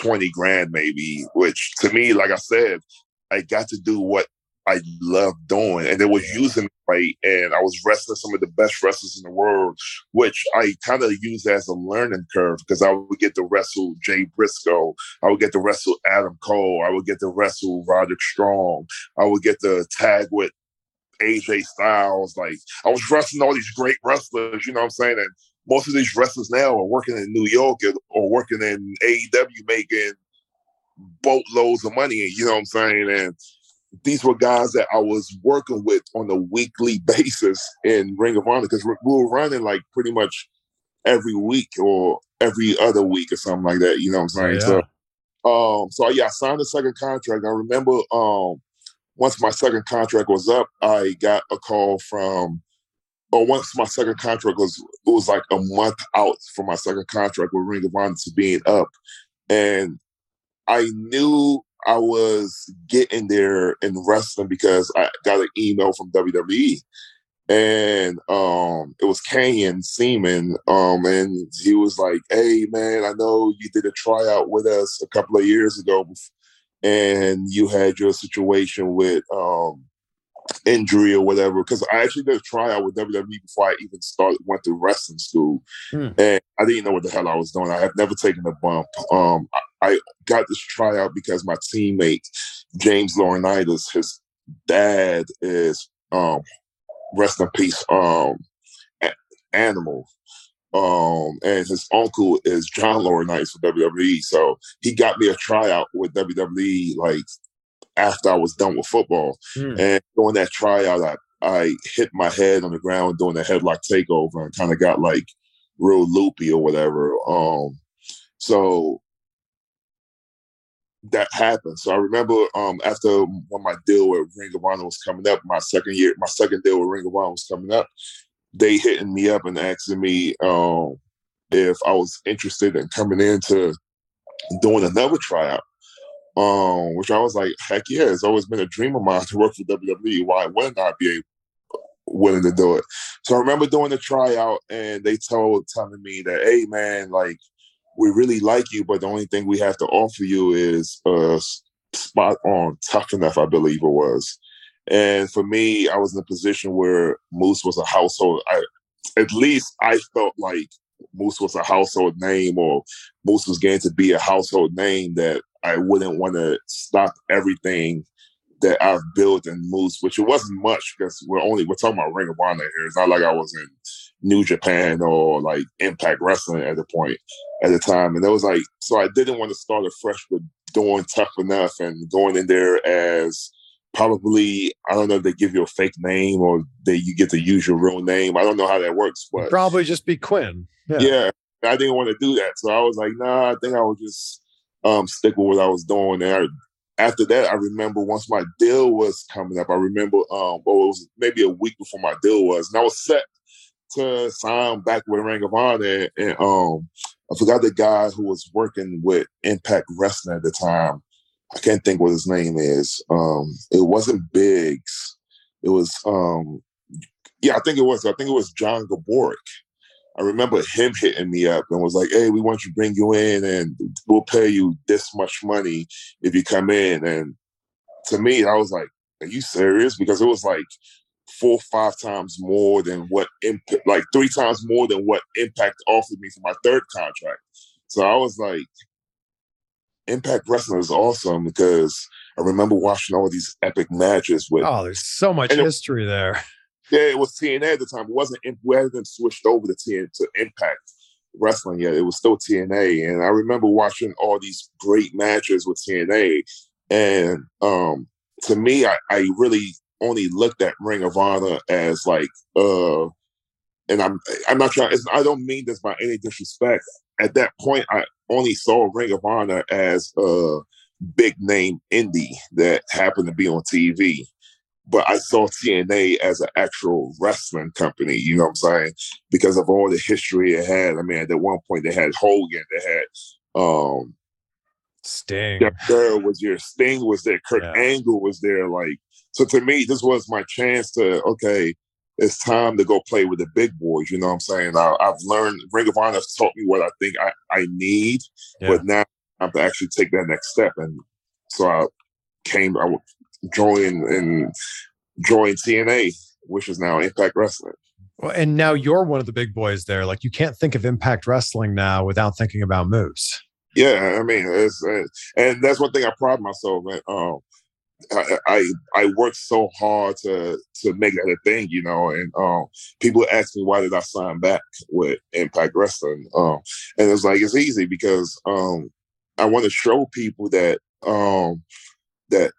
20 grand maybe, which to me, like I said, I got to do what I loved doing. And they were using me right. And I was wrestling some of the best wrestlers in the world, which I kind of used as a learning curve because I would get to wrestle Jay Briscoe. I would get to wrestle Adam Cole. I would get to wrestle Roderick Strong. I would get to tag with AJ Styles. Like I was wrestling all these great wrestlers, you know what I'm saying? And most of these wrestlers now are working in New York or working in AEW making boatloads of money, you know what I'm saying? And these were guys that I was working with on a weekly basis in Ring of Honor because we were running like pretty much every week or every other week or something like that. You know what I'm saying? Yeah. So, um, so yeah, I signed a second contract. I remember um, once my second contract was up, I got a call from, or once my second contract was, it was like a month out from my second contract with Ring of Honor to being up, and I knew I was getting there in wrestling because I got an email from WWE. And um, it was Canyon Ceman. Um, and he was like, Hey man, I know you did a tryout with us a couple of years ago and you had your situation with um injury or whatever. Because I actually did a tryout with WWE before I even started went to wrestling school, hmm. and I didn't know what the hell I was doing. I had never taken a bump. Um, I, I got this tryout because my teammate James Laurinaitis, his dad is um, rest in peace, um, animal. Um, and his uncle is John Laurinaitis for WWE. So he got me a tryout with WWE like after I was done with football. Mm. And during that tryout, I, I hit my head on the ground doing a headlock takeover and kind of got like real loopy or whatever. Um, so that happened. So I remember um, after when my deal with Ring of Honor was coming up, my second year, my second deal with Ring of Honor was coming up, they hitting me up and asking me um, if I was interested in coming into doing another tryout. Um, which I was like, heck yeah, it's always been a dream of mine to work for WWE. Why wouldn't I be willing to do it? So I remember doing the tryout and they told telling me that, hey man, like we really like you, but the only thing we have to offer you is a spot on tough enough, I believe it was. And for me, I was in a position where Moose was a household. I, at least I felt like Moose was a household name, or Moose was getting to be a household name that I wouldn't want to stop everything that I've built in Moose, which it wasn't much because we're only we're talking about Ring of Honor here. It's not like I was in New Japan or like Impact Wrestling at the point at the time. And it was like so I didn't want to start afresh with doing tough enough and going in there as probably I don't know if they give you a fake name or that you get to use your real name. I don't know how that works, but probably just be Quinn. Yeah. yeah. I didn't want to do that. So I was like, nah, I think I would just um, stick with what I was doing. And I after that, I remember once my deal was coming up, I remember, um, well, it was maybe a week before my deal was, and I was set to sign back with Ring of Honor. And um, I forgot the guy who was working with Impact Wrestling at the time. I can't think what his name is. Um, it wasn't Biggs. It was, um, yeah, I think it was. I think it was John Gaburick. I remember him hitting me up and was like, "Hey, we want to bring you in, and we'll pay you this much money if you come in." And to me, I was like, "Are you serious?" Because it was like four, five times more than what impact, like three times more than what Impact offered me for my third contract. So I was like, Impact Wrestling is awesome because I remember watching all these epic matches with. Oh, there's so much history it, there. Yeah, it was TNA at the time. It wasn't. We hadn't switched over to TNA to Impact Wrestling yet. It was still TNA, and I remember watching all these great matches with TNA. And um, to me, I, I really only looked at Ring of Honor as like, uh, and I'm I'm not trying. I don't mean this by any disrespect. At that point, I only saw Ring of Honor as a big name indie that happened to be on TV. But I saw TNA as an actual wrestling company, you know what I'm saying? Because of all the history it had. I mean, at one point they had Hogan, they had um Sting. There was your Sting was there, Kurt yeah. Angle was there. Like so to me, this was my chance to, okay, it's time to go play with the big boys. You know what I'm saying? I, have learned, Ring of Honor has taught me what I think I, I need, yeah. but now I have to actually take that next step. And so I came, I joined and joined TNA, which is now Impact Wrestling. Well, and now you're one of the big boys there. Like you can't think of Impact Wrestling now without thinking about Moose. Yeah, I mean, it's, and that's one thing I pride myself. Man. Um, I, I, I worked so hard to to make that a thing, you know. And um, people ask me why did I sign back with Impact Wrestling, um, and it's like it's easy because um, I want to show people that um, that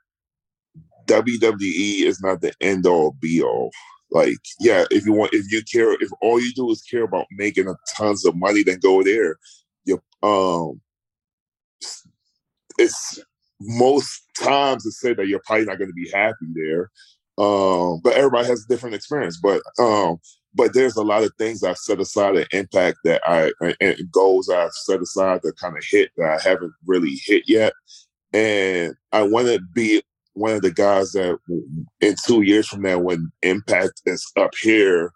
WWE is not the end all be all. Like, yeah, if you want, if you care, if all you do is care about making a tons of money, then go there. You um, it's most times it's said that you're probably not going to be happy there. Um, but everybody has a different experience. But um, but there's a lot of things I've set aside at Impact that I and goals I've set aside to kind of hit that I haven't really hit yet. And I want to be one of the guys that in two years from now, when Impact is up here,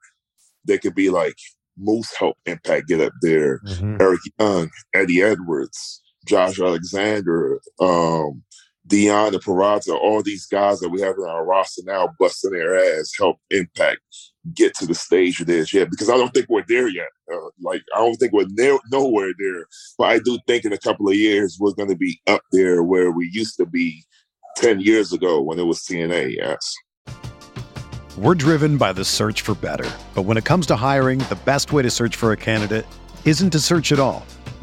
they could be like Moose help Impact get up there. Mm-hmm. Eric Young, Eddie Edwards, Josh Alexander, um, Deonna Purrazzo, all these guys that we have in our roster now busting their ass help Impact get to the stage it is yet. Because I don't think we're there yet. Uh, like I don't think we're nowhere there. But I do think in a couple of years we're going to be up there where we used to be ten years ago when it was TNA. Yes. We're driven by the search for better, but when it comes to hiring, the best way to search for a candidate isn't to search at all.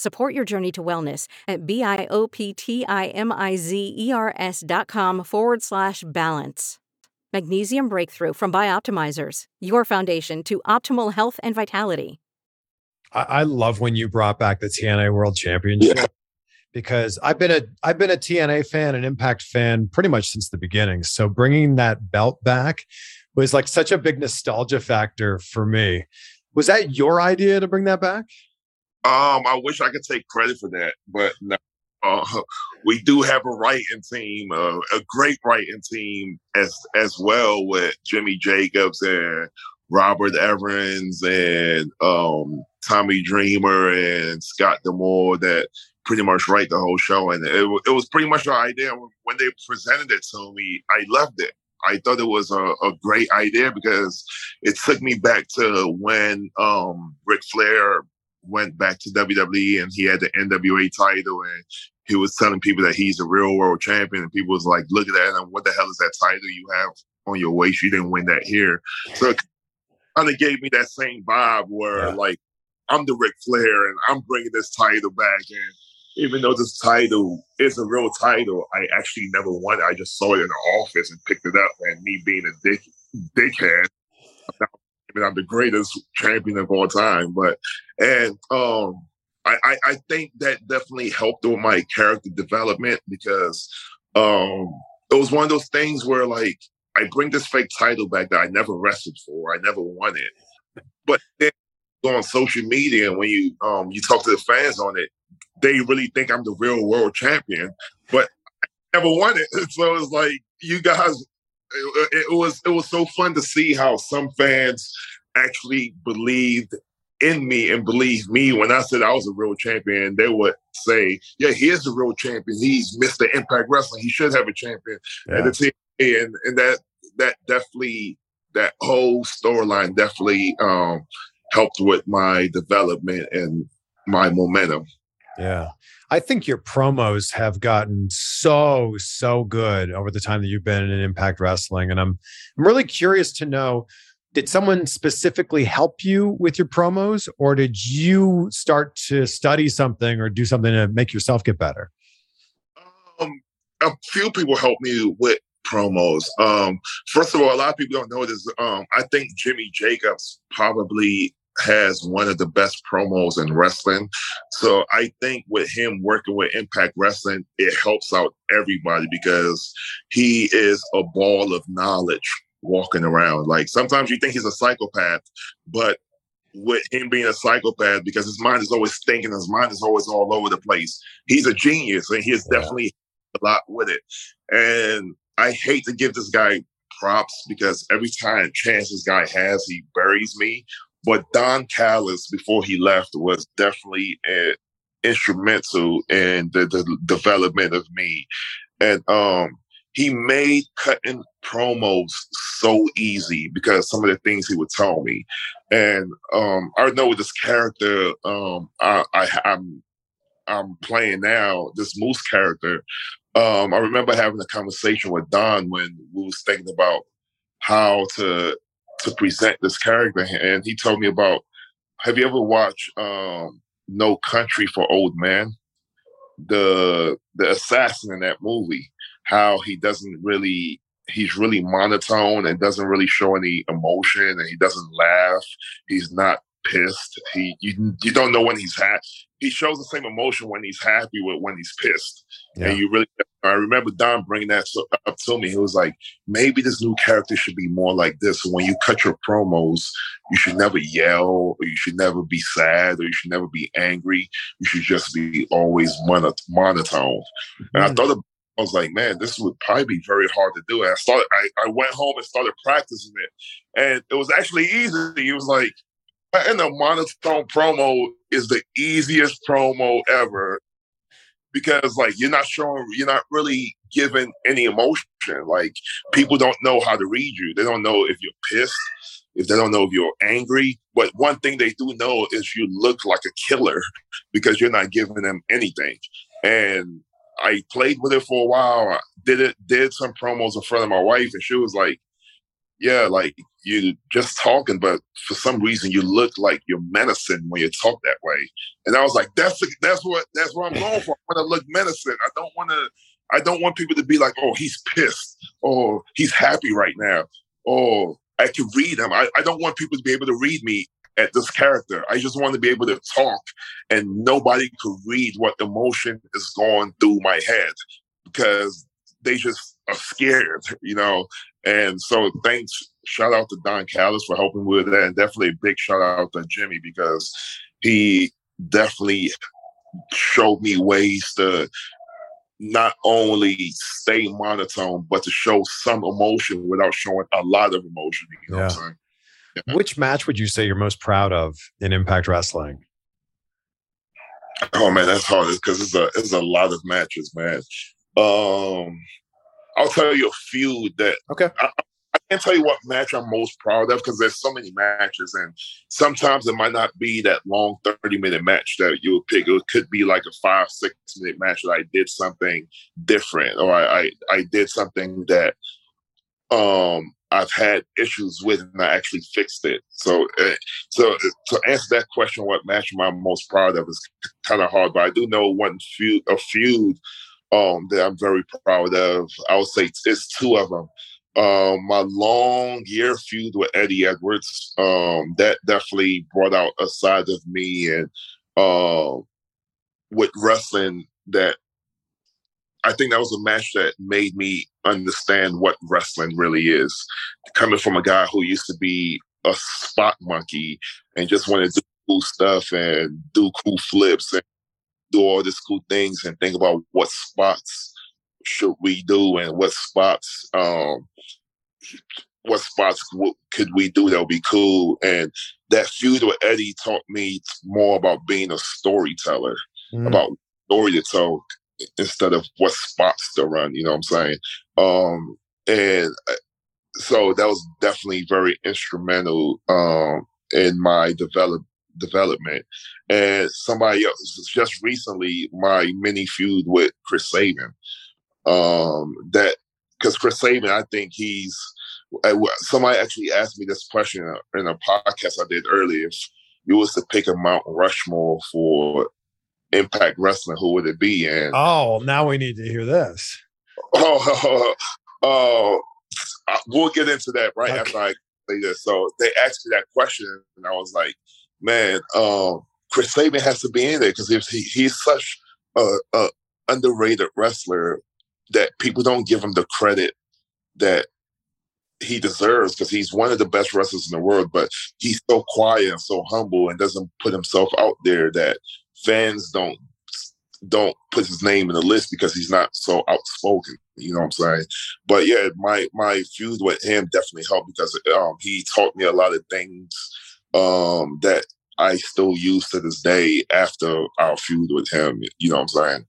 Support your journey to wellness at B-I-O-P-T-I-M-I-Z-E-R-S dot com forward slash balance. Magnesium Breakthrough from Bioptimizers, your foundation to optimal health and vitality. I, I love when you brought back the TNA World Championship. Yeah. Because I've been a I've been a TNA fan and Impact fan pretty much since the beginning. So bringing that belt back was like such a big nostalgia factor for me. Was that your idea to bring that back? Um, I wish I could take credit for that, but no. Uh, we do have a writing team, uh, a great writing team as as well with Jimmy Jacobs and Robert Evans and um, Tommy Dreamer and Scott D'Amore that pretty much write the whole show. And it, it was pretty much an idea. When they presented it to me, I loved it. I thought it was a, a great idea because it took me back to when um, Ric Flair went back to WWE and he had the NWA title and he was telling people that he's a real world champion and people was like, look at that and what the hell is that title you have on your waist? You didn't win that here. So it kind of gave me that same vibe where Yeah. like I'm the Ric Flair and I'm bringing this title back and even though this title is a real title, I actually never won it. I just saw it in the office and picked it up and me being a dick dickhead. I'm the greatest champion of all time, but and um, I, I I think that definitely helped with my character development because um, it was one of those things where like I bring this fake title back that I never wrestled for, I never won it, but then go on social media and when you um you talk to the fans on it, they really think I'm the real world champion, but I never won it. So it's like you guys it, it was it was so fun to see how some fans actually believed in me and believed me when I said I was a real champion. They would say, "Yeah, he is the real champion. He's Mr. Impact Wrestling. He should have a champion." And the TNA, and and that that definitely that whole storyline definitely um, helped with my development and my momentum. Yeah. I think your promos have gotten so, so good over the time that you've been in Impact Wrestling. And I'm I'm really curious to know did someone specifically help you with your promos or did you start to study something or do something to make yourself get better? Um, a few people helped me with promos. Um, first of all, a lot of people don't know this. Um, I think Jimmy Jacobs probably has one of the best promos in wrestling. So I think with him working with Impact Wrestling, it helps out everybody because he is a ball of knowledge walking around. Like sometimes you think he's a psychopath, but with him being a psychopath, because his mind is always thinking, his mind is always all over the place. He's a genius, and he has Yeah. definitely a lot with it. And I hate to give this guy props because every time chance this guy has, he buries me. But Don Callis, before he left, was definitely uh, instrumental in the, the development of me. And um, he made cutting promos so easy because some of the things he would tell me. And um, I know with this character um, I, I, I'm I'm playing now, this Moose character. Um, I remember having a conversation with Don when we was thinking about how to to present this character, and he told me about. Have you ever watched um, No Country for Old Men? The the assassin in that movie, how he doesn't really he's really monotone and doesn't really show any emotion, and he doesn't laugh. He's not pissed. He you you don't know when he's happy. He shows the same emotion when he's happy with when he's pissed. Yeah. And you really, I remember Don bringing that up to me. He was like, maybe this new character should be more like this. When you cut your promos, you should never yell, or you should never be sad, or you should never be angry. You should just be always mono- monotone. And I Mm. thought, of, I was like, man, this would probably be very hard to do. And I started, I, I went home and started practicing it, and it was actually easy. It was like, and a monotone promo is the easiest promo ever because like you're not showing you're not really giving any emotion like people don't know how to read you they don't know if you're pissed if they don't know if you're angry. But one thing they do know is you look like a killer because you're not giving them anything. And I played with it for a while. I did it, did some promos in front of my wife, and she was like, "Yeah, like you just talking, but for some reason you look like you're menacing when you talk that way." And I was like, "That's that's what that's what I'm going for. I want to look menacing. I don't want to. I don't want people to be like, oh, he's pissed, or he's happy right now, or I can read him. I, I don't want people to be able to read me at this character. I just want to be able to talk and nobody could read what emotion is going through my head because they just are scared, you know. And so thanks, shout out to Don Callis for helping with that. And definitely a big shout out to Jimmy because he definitely showed me ways to not only stay monotone, but to show some emotion without showing a lot of emotion. You know yeah. what I'm saying? Yeah. Which match would you say you're most proud of in Impact Wrestling? Oh man, that's hard because it's a it's a lot of matches, man. Um, I'll tell you a few that okay. I, I can't tell you what match I'm most proud of because there's so many matches, and sometimes it might not be that long 30 minute match that you would pick. It could be like a five six minute match that I did something different, or I I, I did something that um I've had issues with, and I actually fixed it. So, uh, so to answer that question, what match am I most proud of is kind of hard, but I do know one feud, a feud um, that I'm very proud of. I would say it's two of them. Um, my long year feud with Eddie Edwards, um, that definitely brought out a side of me and uh, with wrestling that I think that was a match that made me understand what wrestling really is. Coming from a guy who used to be a spot monkey and just wanted to do cool stuff and do cool flips and do all these cool things and think about what spots should we do and what spots um what spots w- could we do that would be cool and that feud with eddie taught me more about being a storyteller mm. about story to tell instead of what spots to run. You know what I'm saying? Um, and uh, so that was definitely very instrumental um, in my develop development. And somebody else just recently my mini feud with Chris Sabin. Um, that because Chris Sabin, I think he's uh, somebody actually asked me this question in a podcast I did earlier. If you was to pick a Mount Rushmore for Impact Wrestling, who would it be? And oh, now we need to hear this. Oh, oh, uh, we'll get into that right okay. after I say this. So they asked me that question, and I was like, man, um, Chris Sabin has to be in there because he, he's such a, a underrated wrestler that people don't give him the credit that he deserves because he's one of the best wrestlers in the world, but he's so quiet and so humble and doesn't put himself out there that fans don't don't put his name in the list because he's not so outspoken. You know what I'm saying? But yeah, my my feud with him definitely helped because um, he taught me a lot of things um, that I still use to this day after our feud with him. You know what I'm saying?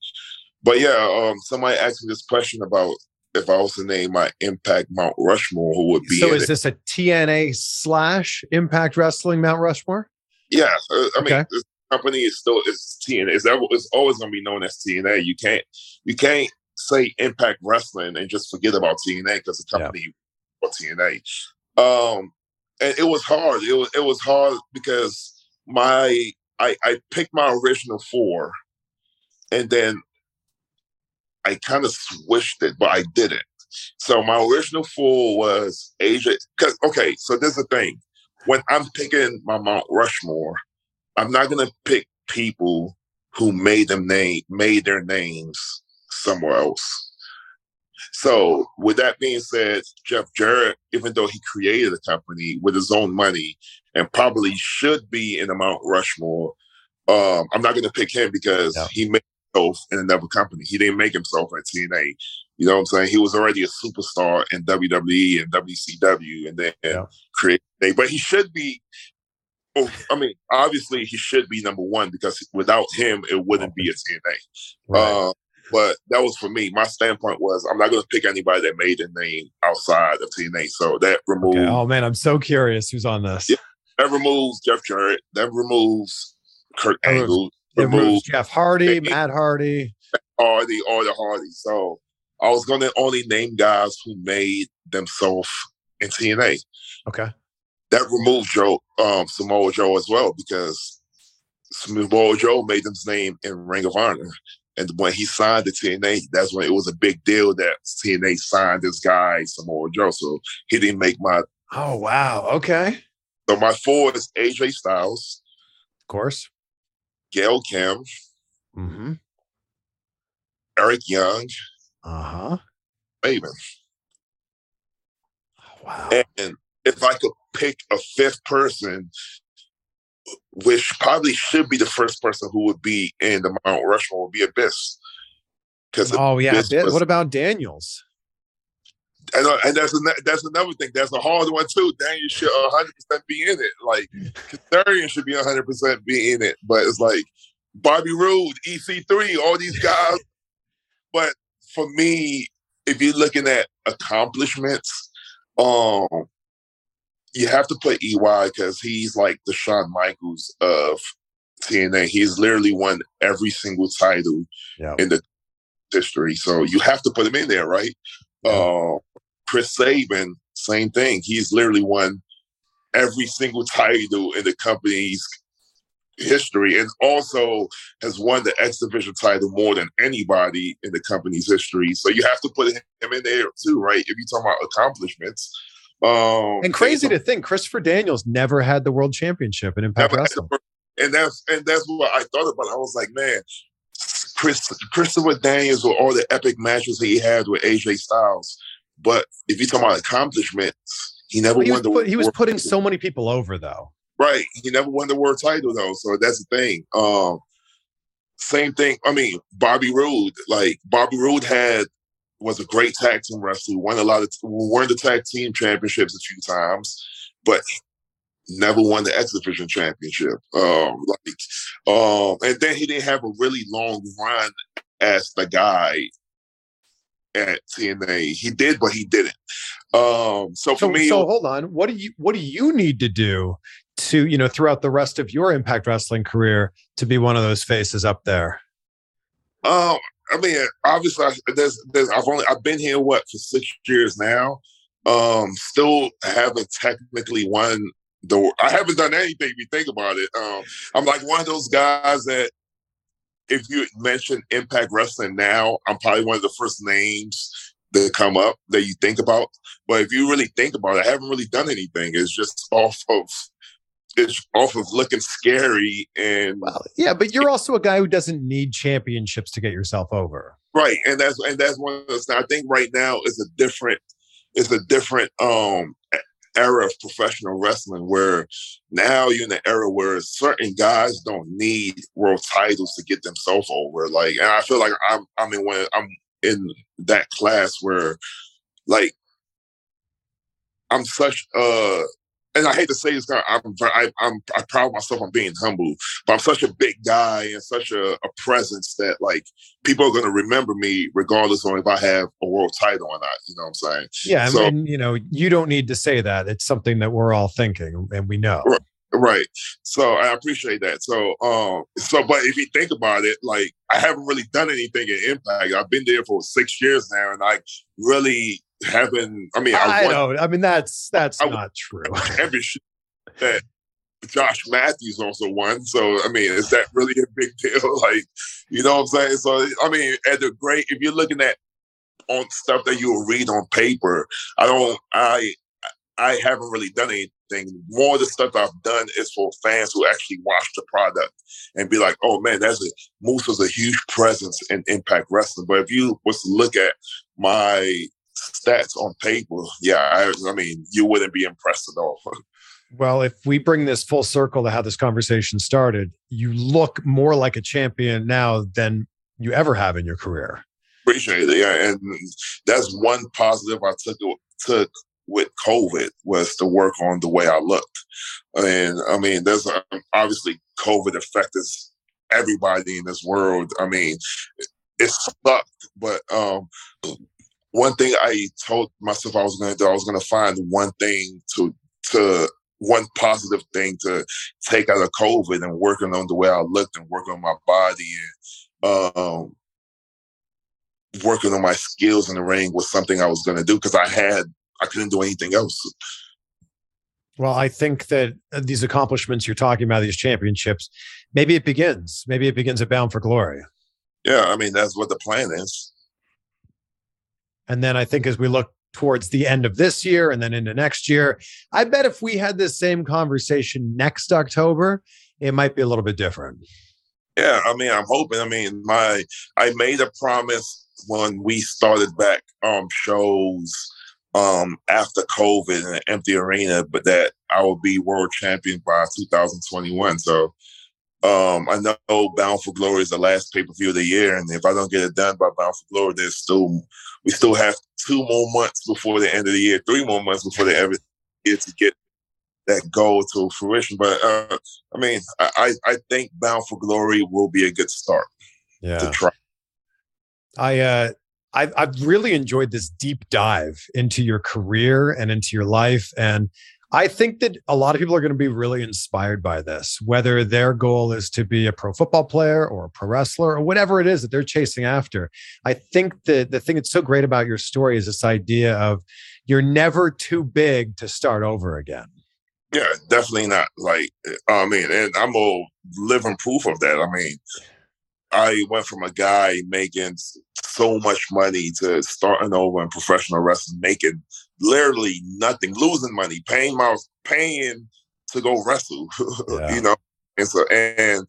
But yeah, um, somebody asked me this question about if I was to name my Impact Mount Rushmore, who would be? So is it? this a TNA slash Impact Wrestling Mount Rushmore? Yeah, uh, I mean, okay company is still is TNA. Is that it's always going to be known as TNA. You can't you can't say Impact Wrestling and just forget about TNA because the company yeah. for TNA. Um, and it was hard. It was it was hard because my I I picked my original four, and then I kind of switched it, but I didn't. So my original four was Asia. Cause okay, so there's the thing. When I'm picking my Mount Rushmore, I'm not gonna pick people who made them name made their names somewhere else. So with that being said, Jeff Jarrett, even though he created a company with his own money and probably should be in the Mount Rushmore, um, I'm not gonna pick him because yeah. he made himself in another company. He didn't make himself at TNA. You know what I'm saying? He was already a superstar in WWE and WCW and then yeah. created but he should be Oh, I mean, obviously he should be number one because without him, it wouldn't be a TNA. Right. Uh, But that was for me. My standpoint was I'm not going to pick anybody that made a name outside of TNA. So that removes. Okay. Oh man, I'm so curious who's on this. Yeah. That removes Jeff Jarrett. That removes Kurt Angle. It moves Removes Jeff Hardy. Matt Hardy. Hardy, all the Hardy. So I was going to only name guys who made themselves in TNA. Okay. That removed Joe, um, Samoa Joe as well because Samoa Joe made his name in Ring of Honor. And when he signed to TNA, that's when it was a big deal that TNA signed this guy, Samoa Joe. So he didn't make my. Oh wow. Okay. So my four is AJ Styles, Of course. Gail Kim, Mm-hmm. Eric Young, Uh huh. Raven. Wow. And if I could pick a fifth person, which probably should be the first person who would be in the Mount Rushmore, would be Abyss. Because Oh yeah. Abyss Bit- was- What about Daniels? and, uh, and that's an- that's another thing. That's a hard one too. Daniel should 100 percent be in it. Like Kazarian should be 100 percent be in it. But it's like Bobby Roode, EC3, all these guys. but for me, if you're looking at accomplishments, um, you have to put EY because he's like the Shawn Michaels of TNA. He's literally won every single title Yeah. in the history. So you have to put him in there, right? Uh, Chris Sabin, same thing. He's literally won every single title in the company's history and also has won the X Division title more than anybody in the company's history. So you have to put him in there too, right? If you're talking about accomplishments. Um, And crazy to think, Christopher Daniels never had the world championship in Impact Wrestling. and that's and that's what I thought about. I was like, man, Chris Christopher Daniels with all the epic matches he had with AJ Styles. But if you talk about accomplishments, he never he won the put, he was putting title. so many people over, though. right. He never won the world title though, so that's the thing. Um, same thing. I mean, Bobby Roode, like Bobby Roode had was a great tag team wrestler. Won a lot of won the tag team championships a few times, but never won the X Division championship. Um, like, um, and then he didn't have a really long run as the guy at TNA. He did, but he didn't. Um, so for me, so hold on. What do you what do you need to do to you know throughout the rest of your Impact Wrestling career to be one of those faces up there? Um, I mean, obviously, I, there's, there's, I've only, I've been here what for six years now. Um, still haven't technically won the. I haven't done anything. If you think about it, um, I'm like one of those guys that if you mention Impact Wrestling now, I'm probably one of the first names that come up that you think about. But if you really think about it, I haven't really done anything. It's just off of. It's off of looking scary and Well, yeah, but you're also a guy who doesn't need championships to get yourself over. Right, and that's and that's one of those. I think right now is a different, is a different um era of professional wrestling where now you're in an era where certain guys don't need world titles to get themselves over. Like, and I feel like I'm I'm in one I'm in that class where, like, I'm such a and I hate to say this, I'm I, I'm I proud of myself on being humble, but I'm such a big guy and such a, a presence that like people are going to remember me regardless of if I have a world title or not. You know what I'm saying? Yeah, and, So- you know you don't need to say that. It's something that we're all thinking and we know. Right. Right. So I appreciate that. So um so but if you think about it, like I haven't really done anything in Impact. I've been there for six years now and I really haven't I mean I, I won know. I mean, that's that's I- not true. championship that Josh Matthews also won. So I mean, is that really a big deal? Like, you know what I'm saying? So I mean, at the great if you're looking at on stuff that you will read on paper, I don't I I haven't really done anything. More of the stuff I've done is for fans who actually watch the product and be like, oh man, that's a Moose was a huge presence in Impact Wrestling. But if you was to look at my stats on paper, yeah, I, I mean, you wouldn't be impressed at all. Well, if we bring this full circle to how this conversation started, you look more like a champion now than you ever have in your career. Appreciate it, yeah, and that's one positive I took took with COVID was to work on the way I looked, and I mean, there's um, obviously COVID affected everybody in this world. I mean, it sucked, but um, one thing I told myself I was going to do, I was going to find one thing to to one positive thing to take out of COVID and working on the way I looked and working on my body and um, working on my skills in the ring was something I was going to do because I had I couldn't do anything else. Well, I think that uh, these accomplishments you're talking about, these championships, maybe it begins. Maybe it begins at Bound for Glory. Yeah, I mean that's what the plan is. And then I think as we look towards the end of this year and then into next year, I bet if we had this same conversation next October, it might be a little bit different. Yeah, I mean, I'm hoping. I mean, my I made a promise when we started back um shows um after COVID in an empty arena, but that I will be world champion by 2021. So um I know Bound for Glory is the last pay per view of the year, and if I don't get it done by Bound for Glory, there's still we still have two more months before the end of the year, three more months before the end of the year to get that goal to fruition. But uh, I mean, I I think Bound for Glory will be a good start. Yeah. To try. I uh I've I've really enjoyed this deep dive into your career and into your life. And I think that a lot of people are going to be really inspired by this, whether their goal is to be a pro football player or a pro wrestler or whatever it is that they're chasing after. I think that the thing that's so great about your story is this idea of you're never too big to start over again. Yeah, definitely not. Like, I mean, and I'm a living proof of that. I mean, I went from a guy making so much money to starting over in professional wrestling, making literally nothing, losing money, paying my paying to go wrestle, yeah. you know, and so and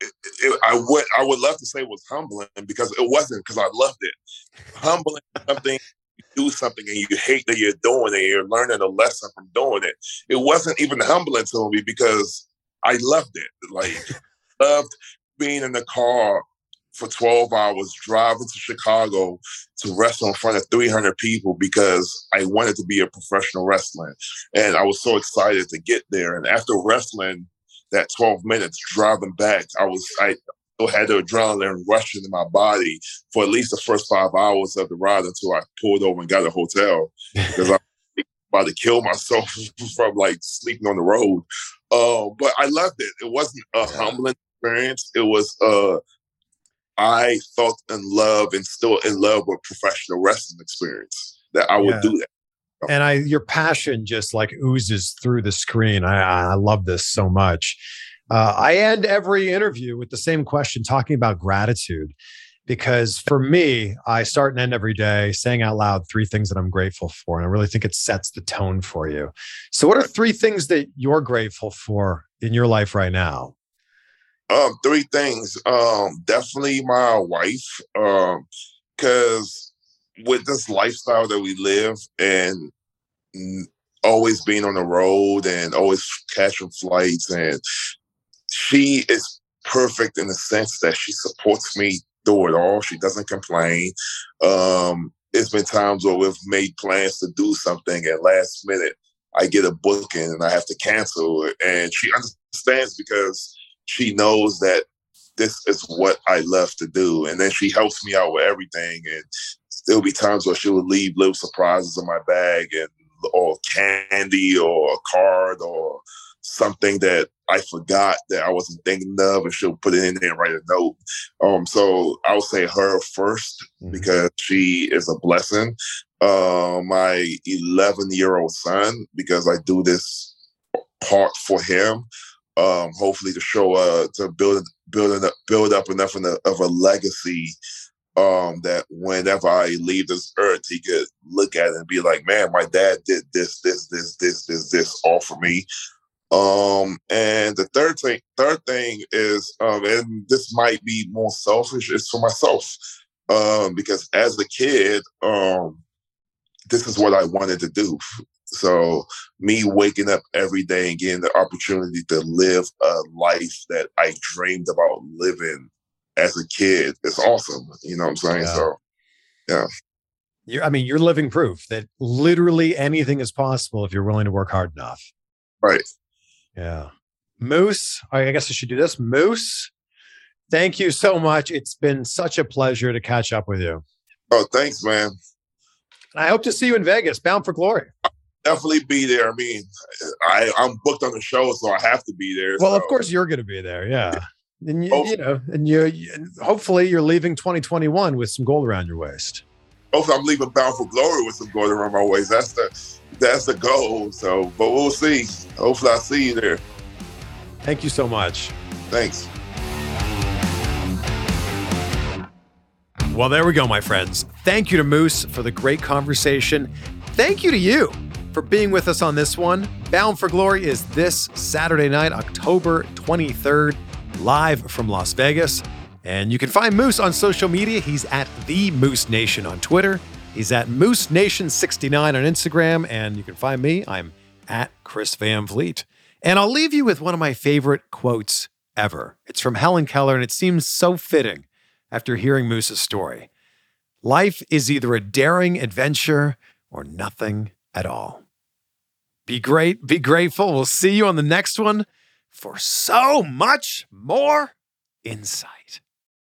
it, it, I would I would love to say it was humbling because it wasn't because I loved it. Humbling something do something and you hate that you're doing it, you're learning a lesson from doing it. It wasn't even humbling to me because I loved it. Like loved being in the car for 12 hours driving to Chicago to wrestle in front of 300 people because I wanted to be a professional wrestler. And I was so excited to get there. And after wrestling that 12 minutes driving back, I was, I still had the adrenaline rushing in my body for at least the first five hours of the ride until I pulled over and got a hotel because I was about to kill myself from like sleeping on the road. Uh, but I loved it. It wasn't a humbling experience. It was uh I felt in love and still in love with professional wrestling experience that I would yeah. do that. And I, your passion just like oozes through the screen. I, I love this so much. Uh, I end every interview with the same question, talking about gratitude, because for me, I start and end every day saying out loud three things that I'm grateful for, and I really think it sets the tone for you. So, what are three things that you're grateful for in your life right now? Um, three things. Um, definitely my wife. Um, because with this lifestyle that we live and always being on the road and always catching flights and she is perfect in the sense that she supports me through it all. She doesn't complain. Um, it's been times where we've made plans to do something at last minute. I get a booking and I have to cancel it. And she understands because she knows that this is what I love to do. And then she helps me out with everything. And there'll be times where she will leave little surprises in my bag and or candy or a card or something that I forgot that I wasn't thinking of, and she'll put it in there and write a note. Um, so I'll say her 1st mm-hmm. because she is a blessing. Uh, my 11 year old son because I do this part for him um, hopefully to show uh, to build build up build up enough of a legacy um, that whenever I leave this earth, he could look at it and be like, "Man, my dad did this, this, this, this, this, this, all for me." Um, and the third thing, third thing is, um, and this might be more selfish, is for myself, um, because as a kid, um, this is what I wanted to do. So me waking up every day and getting the opportunity to live a life that I dreamed about living as a kid is awesome. You know what I'm saying? Yeah. So yeah. You're, I mean, you're living proof that literally anything is possible if you're willing to work hard enough. Right. Yeah. Moose, I guess I should do this. Moose, thank you so much. It's been such a pleasure to catch up with you. Oh, thanks, man. I hope to see you in Vegas, bound for glory. Definitely be there. I mean, I, I'm booked on the show, so I have to be there. Well, so. of course you're going to be there. Yeah. And you, you know, and you, you- hopefully you're leaving 2021 with some gold around your waist. Hopefully, I'm leaving bound for glory with some gold around my waist. That's the that's the goal. So, but we'll see. Hopefully, I see you there. Thank you so much. Thanks. Well, there we go, my friends. Thank you to Moose for the great conversation. Thank you to you for being with us on this one. Bound for Glory is this Saturday night, October 23rd, live from Las Vegas. And you can find Moose on social media. He's at the Moose Nation on Twitter. He's at Moose Nation 69 on Instagram. And you can find me. I'm at Chris Van Vliet. And I'll leave you with one of my favorite quotes ever. It's from Helen Keller, and it seems so fitting after hearing Moose's story. Life is either a daring adventure or nothing at all. Be great, be grateful. We'll see you on the next one for so much more insight.